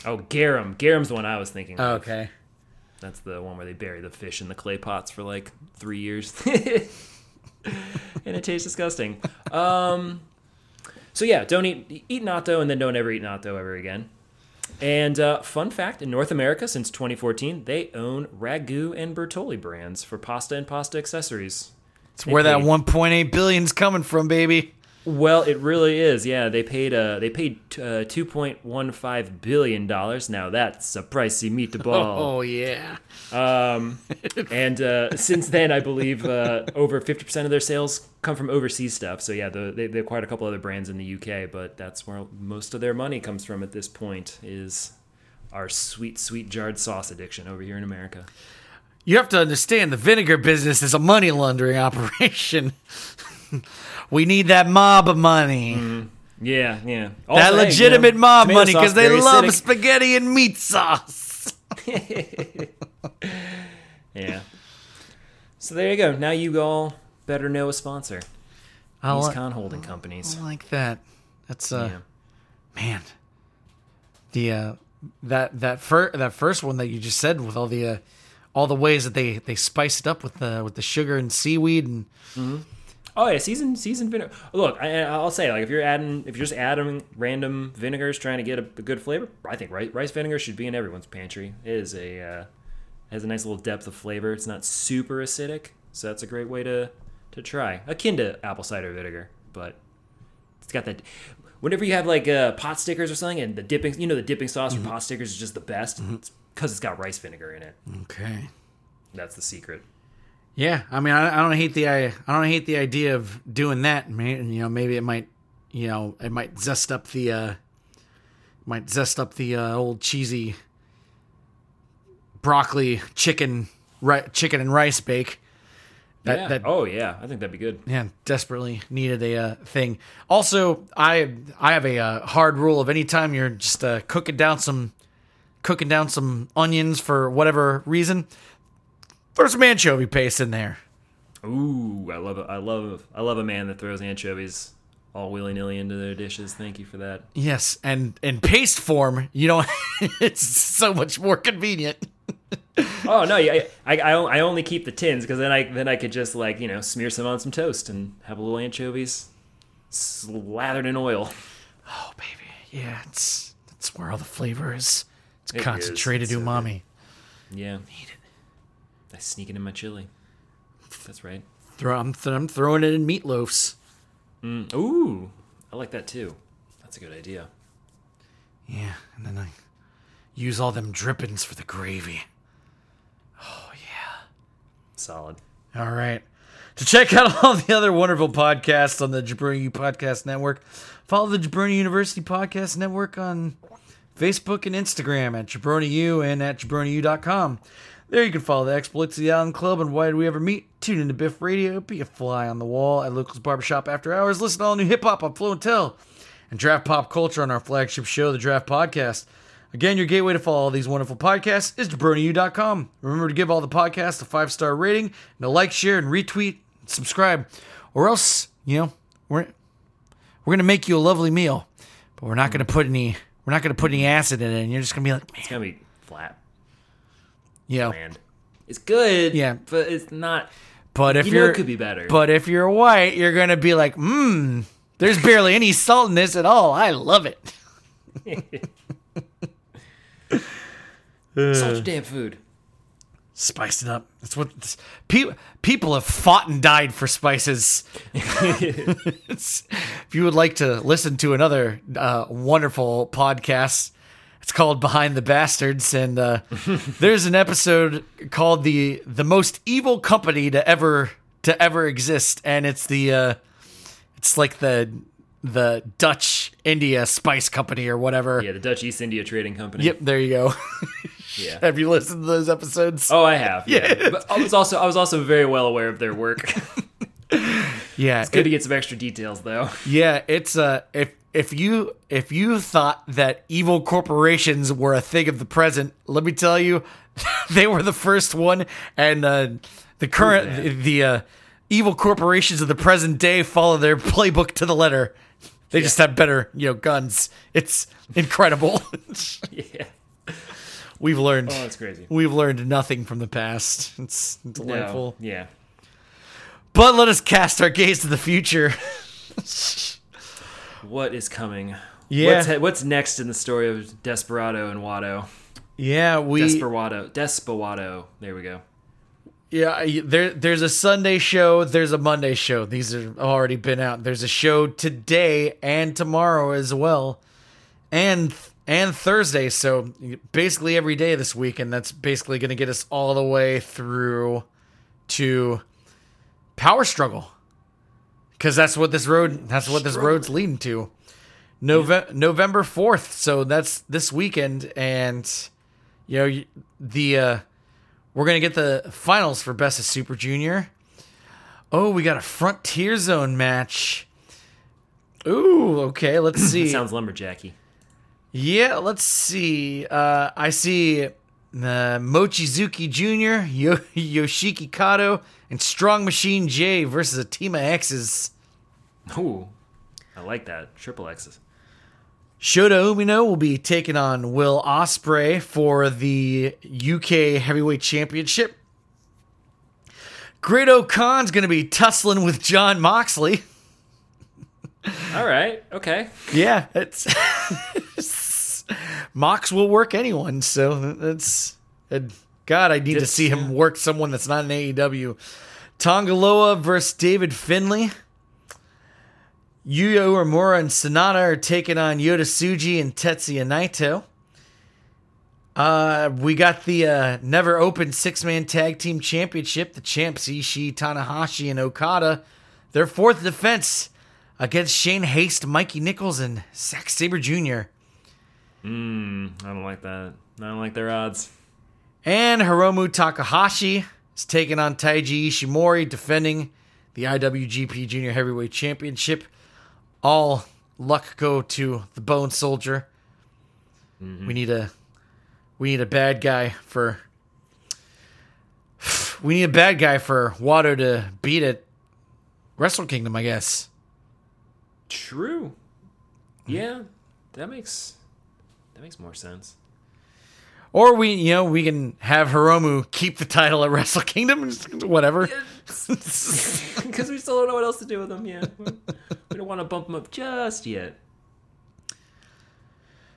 Oh, garum. Garum's the one I was thinking of.
Okay.
That's the one where they bury the fish in the clay pots for like three years. and it tastes disgusting. Um, so yeah, don't eat eat natto and then don't ever eat natto ever again. And uh, fun fact: in North America, since 2014, they own Ragu and Bertolli brands for pasta and pasta accessories.
It's where that
paid-
1.8 billion's coming from, baby.
Well, it really is. Yeah, they paid uh they paid uh, 2.15 billion dollars. Now that's a pricey meatball.
Oh yeah.
Um, and uh, since then, I believe uh, over 50% of their sales come from overseas stuff. So, yeah, the, they, they acquired a couple other brands in the UK, but that's where most of their money comes from at this point is our sweet, sweet jarred sauce addiction over here in America.
You have to understand the vinegar business is a money laundering operation. we need that mob money.
Yeah, yeah.
that
Also, hey, you
legitimate
know,
mob money because they love
acidic.
spaghetti and meat sauce.
Yeah. So there you go. Now you all better know a sponsor.
I
These
li-
con holding companies.
I like that. That's uh,
Yeah.
man. The uh, that that fir- that first one that you just said with all the uh, all the ways that they they spice it up with the with the sugar and seaweed and
Oh yeah, seasoned seasoned vinegar. Look, I, I'll say like if you're adding, if you're just adding random vinegars trying to get a, a good flavor, I think rice, rice vinegar should be in everyone's pantry. It is a uh, has a nice little depth of flavor. It's not super acidic, so that's a great way to to try. Akin to apple cider vinegar, but it's got that. Whenever you have like uh, pot stickers or something, and the dipping, you know, the dipping sauce for pot stickers is just the best. It's because it's got rice vinegar in it.
okay.
That's the secret.
Yeah, I mean, I, I don't hate the I, I don't hate the idea of doing that. Man, you know, maybe it might, you know, it might zest up the, uh, might zest up the uh, old cheesy broccoli chicken, ri- chicken and rice bake. That,
yeah.
that
oh yeah, I think that'd be good.
yeah, desperately needed a uh, thing. Also, I I have a uh, hard rule of anytime you're just uh, cooking down some cooking down some onions for whatever reason, throw some anchovy paste in there.
Ooh, I love it. I love I love a man that throws anchovies all willy nilly into their dishes. Thank you for that.
Yes, and in paste form, you don't. it's so much more convenient.
Oh no, I, I, I only keep the tins because then I then I could just like you know smear some on some toast and have a little anchovies slathered in oil.
Oh baby, yeah, it's that's where all the flavor is. It's
is.
concentrated
It's so
umami.
Yeah, need it. I sneak it in my chili. That's right.
Throw, I'm, th- I'm throwing it in meatloafs.
Mm, ooh, I like that too. That's a good idea.
Yeah, and then I use all them drippings for the gravy. Oh yeah.
Solid.
All right. To check out all the other wonderful podcasts on the Jabroni U Podcast Network, follow the Jabroni University Podcast Network on Facebook and Instagram at JabroniU and at JabroniU.com. There you can follow the exploits of the Island Club and Why Did We Ever Meet? Tune into Biff Radio, be a fly on the wall at Locals Barbershop After Hours, listen to all new hip hop on Flow and Tell, and draft pop culture on our flagship show, the Draft Podcast. Again, your gateway to follow all these wonderful podcasts is jabroniu.com. Remember to give all the podcasts a five star rating and a like, share, and retweet, subscribe, or else, you know, we're we're gonna make you a lovely meal, but we're not gonna put any we're not gonna put any acid in it, and you're just gonna be like, man,
It's gonna be flat,
know.
bland. It's good,
Yeah.
but it's not.
But if
You know
are
it could be better.
But if you're white, you're gonna be like, mmm. There's barely any salt in this at all. I love it.
Salt your damn food.
Spice it up. That's what this, pe- people have fought and died for spices. If you would like to listen to another uh, wonderful podcast, it's called Behind the Bastards, and uh, there's an episode called the the most evil company to ever to ever exist, and it's the uh, it's like the the Dutch India Spice Company or whatever.
Yeah, the Dutch East India Trading Company.
Yep, there you go.
Yeah.
have you listened to those episodes?
Oh, I have. Yeah.
Yeah.
But I was also I was also very well aware of their work.
yeah, It's
Good to get some extra details though.
Yeah, it's uh if if you if you thought that evil corporations were a thing of the present, let me tell you, they were the first one, and uh, the current the, the uh, evil corporations of the present day follow their playbook to the letter. They just have better, you know, guns. It's incredible.
Yeah.
We've learned
Oh, that's crazy.
we've learned nothing from the past. It's delightful.
No. Yeah.
But let us cast our gaze to the future.
What is coming?
Yeah.
What's, what's next in the story of Desperado and Wato?
Yeah, we
Desperado. Desperado. There we go.
Yeah, there there's a Sunday show, there's a Monday show. These have already been out. There's a show today and tomorrow as well. And and Thursday, so basically every day this week and that's basically going to get us all the way through to Power Struggle. Cuz that's what this road that's what this road's leading to. Nove- November 4th, so that's this weekend and you know the uh we're gonna get the finals for Best of Super Junior. Oh, we got a Frontier Zone match. Ooh, okay. Let's see.
Sounds lumberjacky.
yeah, let's see. Uh, I see uh, Mochizuki Jr., Yo- Yoshiki Kato, and Strong Machine J versus a team of X's.
Ooh. I like that. Triple X's.
Shota Umino will be taking on Will Ospreay for the UK Heavyweight Championship. Great Khan's going to be tussling with John Moxley.
All right. Okay.
Yeah, it's Mox will work anyone, so that's and God. I need to see him work someone that's not an AEW. Tongaloa versus David Finlay. Yuya Uemura and Sanada are taking on Yota Tsuji and Tetsuya Naito. Uh, we got the uh, never open six man tag team championship. The champs Ishii, Tanahashi, and Okada. Their fourth defense against Shane Haste, Mikey Nicholls, and Zack Sabre Jr.
I don't like that. I don't like their odds.
And Hiromu Takahashi is taking on Taiji Ishimori, defending the IWGP Junior Heavyweight Championship. All luck go to the Bone Soldier. Mm-hmm. We need a we need a bad guy for we need a bad guy for Wato to beat at Wrestle Kingdom, I guess.
True. Yeah. That makes that makes more sense.
Or we, you know, we can have Hiromu keep the title at Wrestle Kingdom, whatever.
Because we still don't know what else to do with them yet. we don't want to bump them up just yet.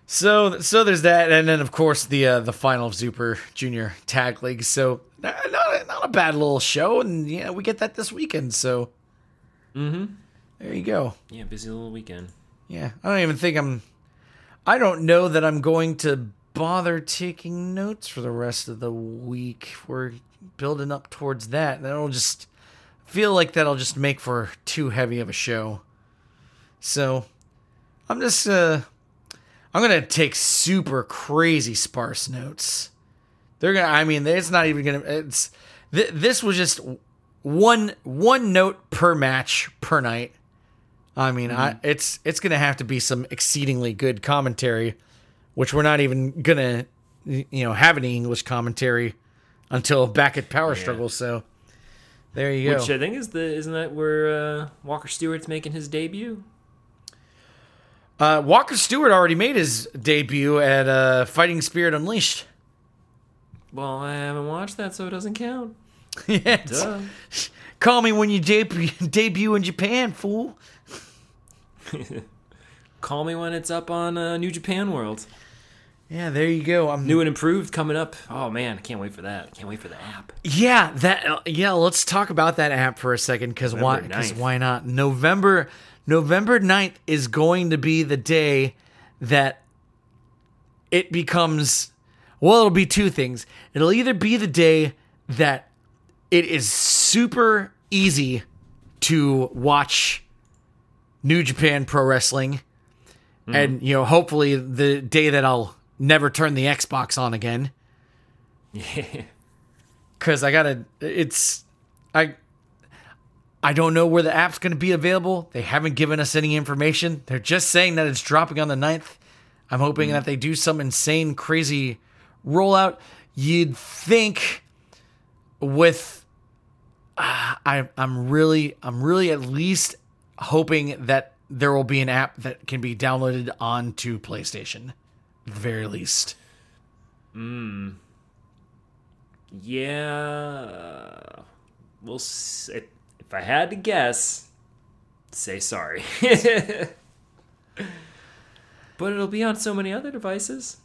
So, so there's that, and then of course the uh, the final of Super Junior Tag League. So, not not a, not a bad little show, and yeah, we get that this weekend. So,
Mm-hmm.
there you go.
Yeah, busy little weekend.
Yeah, I don't even think I'm. I don't know that I'm going to bother taking notes for the rest of the week. We're building up towards that. That'll just feel like that'll just make for too heavy of a show. So, I'm just uh I'm gonna take super crazy sparse notes. They're gonna. I mean, it's not even gonna. It's th- this was just one one note per match per night. I mean, I it's it's gonna have to be some exceedingly good commentary, which we're not even gonna you know have any English commentary until back at Power Struggle. So there you go.
Which I think is the isn't that where uh, Walker Stewart's making his debut?
Uh, Walker Stewart already made his debut at uh, Fighting Spirit Unleashed.
Well, I haven't watched that, so it doesn't count.
yeah, call me when you debut debut in Japan, fool.
Call me when it's up on uh, New Japan World.
Yeah, there you go. I'm
New and improved coming up. Oh man, I can't wait for that. Can't wait for the app.
Yeah, that uh, yeah. Let's talk about that app for a second because why? Because why not? November November 9th is going to be the day that it becomes. Well, it'll be two things. It'll either be the day that it is super easy to watch New Japan Pro Wrestling, and you know, hopefully the day that I'll never turn the Xbox on again because I gotta. It's I. I don't know where the app's going to be available. They haven't given us any information. They're just saying that it's dropping on the 9th. I'm hoping that they do some insane, crazy rollout. You'd think with uh, I I'm really I'm really at least hoping that there will be an app that can be downloaded onto PlayStation, at the very least. Hmm.
Yeah. We'll if, I had to guess, say sorry. but it'll be on so many other devices.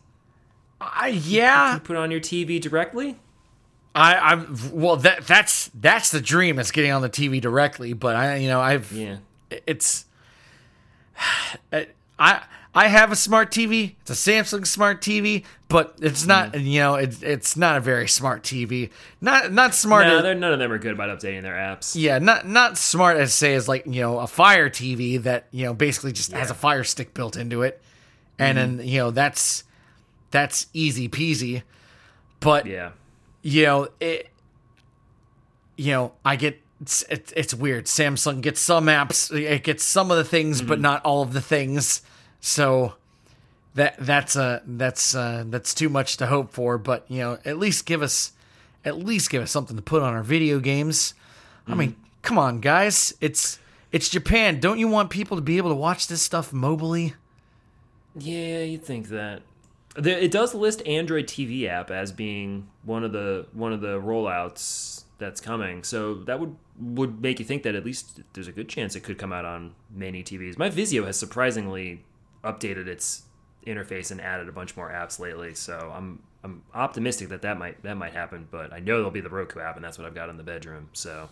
I yeah,
You put on your TV directly.
I, I'm well. That that's that's the dream It's getting on the TV directly. But I, you know, I've
Yeah.
it's I I have a smart TV. It's a Samsung smart TV, but it's not.
Mm.
You know, it's it's not a very smart TV. Not not smart.
No,
as,
none of them are good about updating their apps.
yeah, not not smart as say as like you know a Fire TV that you know basically just has a Fire Stick built into it, and then you know that's that's easy peasy. But
Yeah.
you know it you know i get it's, it, it's weird. Samsung gets some apps it gets some of the things but not all of the things. So that that's uh that's uh that's too much to hope for but you know at least give us at least give us something to put on our video games. I mean come on guys. It's it's japan. Don't you want people to be able to watch this stuff mobily?
Yeah, you'd think that. It does list Android TV app as being one of the one of the rollouts that's coming. So that would would make you think that at least there's a good chance it could come out on many TVs. My Vizio has surprisingly updated its interface and added a bunch more apps lately. So I'm I'm optimistic that that might that might happen. But I know there'll be the Roku app, and that's what I've got in the bedroom. So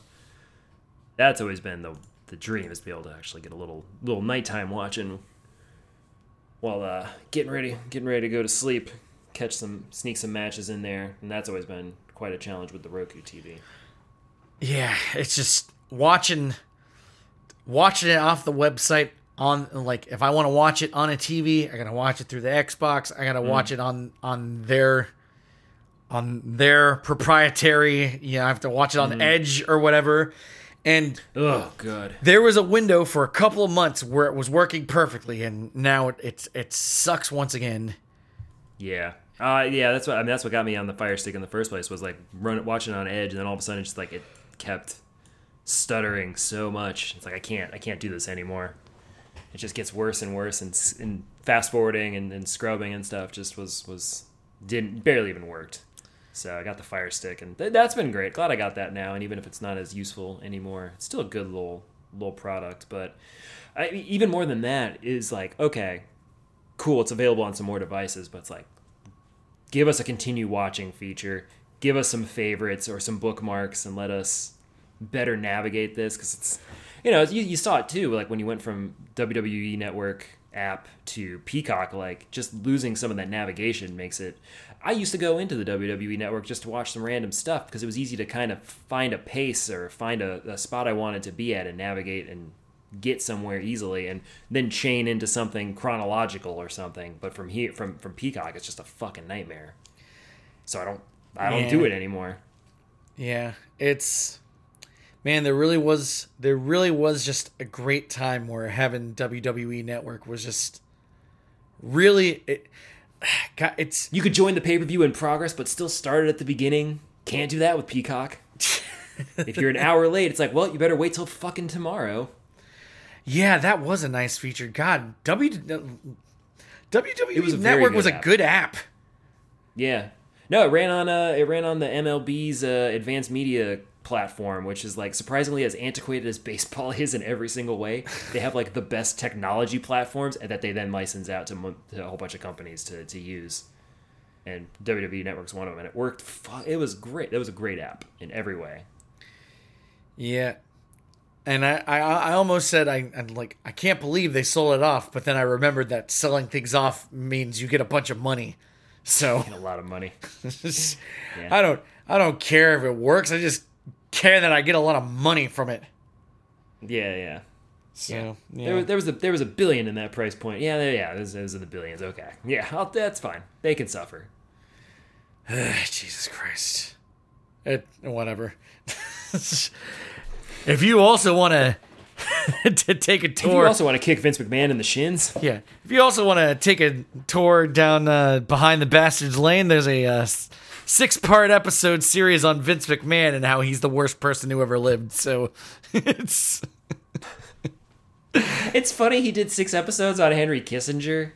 that's always been the the dream is to be able to actually get a little little nighttime watching while uh, getting ready, getting ready to go to sleep, catch some, sneak some matches in there, and that's always been quite a challenge with the Roku TV.
Yeah, it's just watching watching it off the website on like if I want to watch it on a TV, I gotta watch it through the Xbox. I gotta mm. watch it on on their on their proprietary. You know, I have to watch it on mm. Edge or whatever. And
Oh, good.
there was a window for a couple of months where it was working perfectly, and now it it's, it sucks once again.
Yeah. Uh, yeah, that's what I mean. That's what got me on the Fire Stick in the first place was like run watching on Edge, and then all of a sudden, just like it kept stuttering so much. It's like I can't, I can't do this anymore. It just gets worse and worse, and, and fast forwarding and, and scrubbing and stuff just was was didn't barely even worked. So I got the Fire Stick, and th- that's been great. Glad I got that now, and even if it's not as useful anymore, it's still a good little little product. But I, even more than that is like okay, cool, it's available on some more devices, but it's like give us a continue watching feature, give us some favorites or some bookmarks, and let us better navigate this because it's you know you, you saw it too like when you went from WWE Network app to Peacock like just losing some of that navigation makes it I used to go into the WWE network just to watch some random stuff because it was easy to kind of find a pace or find a, a spot I wanted to be at and navigate and get somewhere easily and then chain into something chronological or something but from here from from Peacock it's just a fucking nightmare so I don't I don't do it anymore
Yeah, it's man, there really was there really was just a great time where having WWE Network was just really it. God, it's
You could join the pay per view in progress, but still start it at the beginning. Can't do that with Peacock. if you're an hour late, it's like, well, you better wait till fucking tomorrow.
Yeah, that was a nice feature. God, W WWE
was
Network was a
app.
good app.
Yeah. No, it ran on uh it ran on the MLB's uh, advanced media platform, which is like surprisingly as antiquated as baseball is in every single way. They have like the best technology platforms and that they then license out to, to a whole bunch of companies to, to use. And WWE Network's one of them, and it worked. Fu- it was great. That was a great app in every way.
Yeah. And I, I, I almost said I, I'm like I can't believe they sold it off, but then I remembered that selling things off means you get a bunch of money. So
A lot of money.
I don't I don't care if it works. I just care that I get a lot of money from it.
Yeah, yeah.
So yeah.
There, was, there was a there was a billion in that price point. Yeah, there- yeah. It was, it was in the billions. Okay. Yeah, I'll, that's fine. They can suffer.
Jesus Christ. It, whatever. if you also want to to take a tour,
If you also want to kick Vince McMahon in the shins,
Yeah. If you also want to take a tour down uh, behind the Bastards Lane, there's a uh, six part episode series on Vince McMahon and how he's the worst person who ever lived. So it's.
It's funny he did six episodes on Henry Kissinger,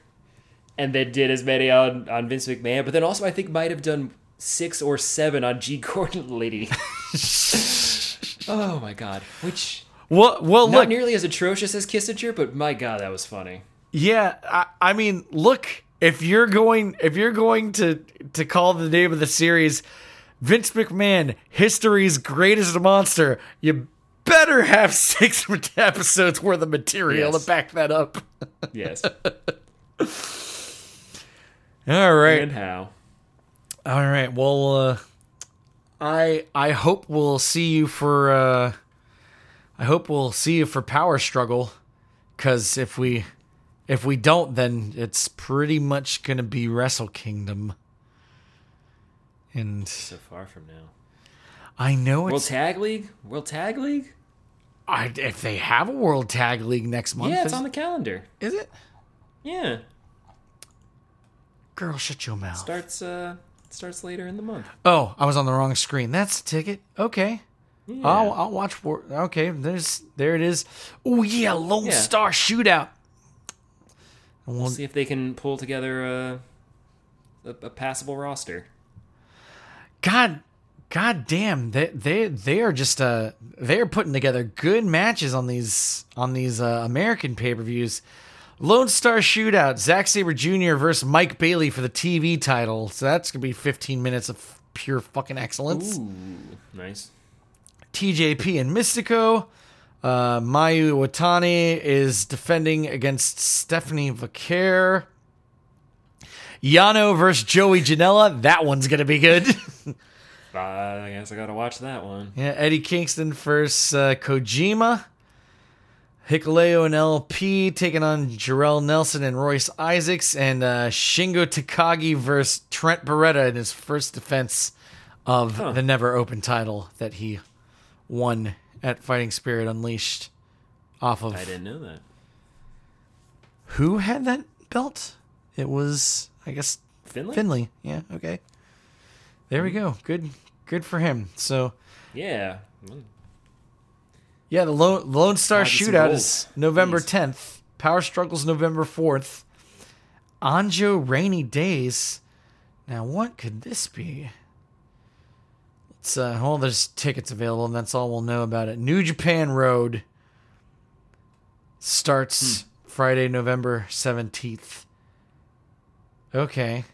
and then did as many on, on Vince McMahon. But then also, I think might have done six or seven on G. Gordon Liddy. oh my god! Which
Well, well,
not
look.
nearly as atrocious as Kissinger, but my god, that was funny.
Yeah, I, I mean, look. If you're going, if you're going to to call the name of the series Vince McMahon, history's greatest monster, you better have six episodes worth of material
Yes.
to back that up.
Yes,
All right.
and how?
All right. Well, uh, I I hope we'll see you for uh, I hope we'll see you for Power Struggle, because if we if we don't, then it's pretty much gonna be Wrestle Kingdom. And
So far from now.
I know
World
it's
Tag League. World Tag League.
I, if they have a World Tag League next month.
Yeah, it's on the calendar.
is it?
Yeah,
Girl, shut your mouth.
starts uh starts later in the month.
Oh, I was on the wrong screen. That's the ticket. Okay.
Yeah.
I'll I'll watch. War- okay, there's there it is. Oh yeah, Lone
Yeah.
Star Shootout. And we'll-
see if they can pull together a, a, a passable roster.
God, God damn, they they they are just uh they are putting together good matches on these on these uh, American pay per views. Lone Star Shootout, Zack Sabre Jr. versus Mike Bailey for the TV title. So that's gonna be 15 minutes of pure fucking excellence.
Ooh, nice.
TJP and Místico. Uh, Mayu Iwatani is defending against Stephanie Vaquer. Yano versus Joey Janela. That one's gonna be good.
I guess I gotta watch that one.
yeah, Eddie Kingston versus uh, Kojima. Hikuleo and ELP taking on Jorel Nelson and Royce Isaacs, and uh, Shingo Takagi versus Trent Beretta in his first defense of
Huh.
the never open title that he won at Fighting Spirit Unleashed off of
I didn't know that.
who had that belt? It was, I guess,
Finlay?
Finlay. Yeah, okay. There we go. Good, good for him. So
Yeah.
Yeah, the Lone, Lone Star Shootout is November
please.
tenth. Power Struggles November fourth. Anjo Rainy Days. Now, what could this be? It's uh, well, there's tickets available, and that's all we'll know about it. New Japan Road starts Friday, November seventeenth. Okay.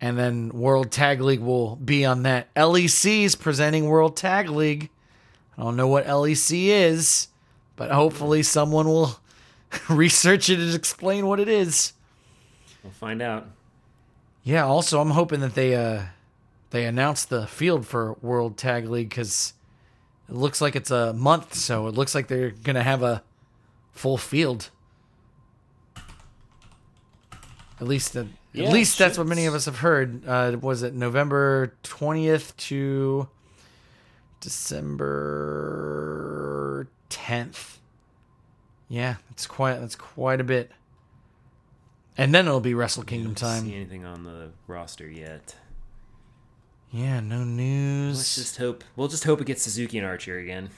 And then World Tag League will be on that. LEC is presenting World Tag League. I don't know what LEC is, but hopefully someone will research it and explain what it is.
We'll find out.
Yeah, also I'm hoping that they uh they announce the field for World Tag League cuz it looks like it's a month, so it looks like they're going to have a full field. At least that
Yeah,
at least that's what many of us have heard. Uh was it November 20th to December 10th. Yeah, that's quite that's quite a bit. And then it'll be Wrestle Kingdom
See
time.
anything on the roster yet?
Yeah, no news.
Let's just hope. We'll just hope it gets Suzuki and Archer again.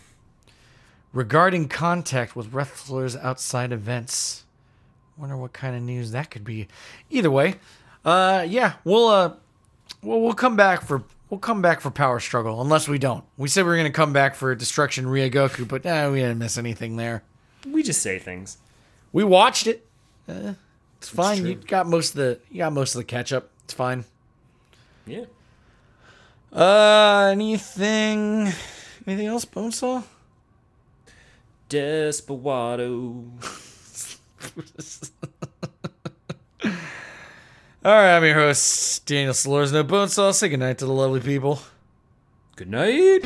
regarding contact with wrestlers outside events. Wonder what kind of news that could be. Either way, uh, yeah, we'll uh, we'll we'll come back for we'll come back for Power Struggle unless we don't. We said we were gonna come back for Destruction Ryogoku, but nah, we didn't miss anything there.
We just say things.
We watched it. Uh, it's fine.
true.
you got most of the you got most of the catch up. It's fine.
Yeah.
Uh, anything anything else, Bonesaw?
Desperado.
All right, I'm your host, Daniel Solors. No Bonesaw. Say goodnight to the lovely people.
Good night.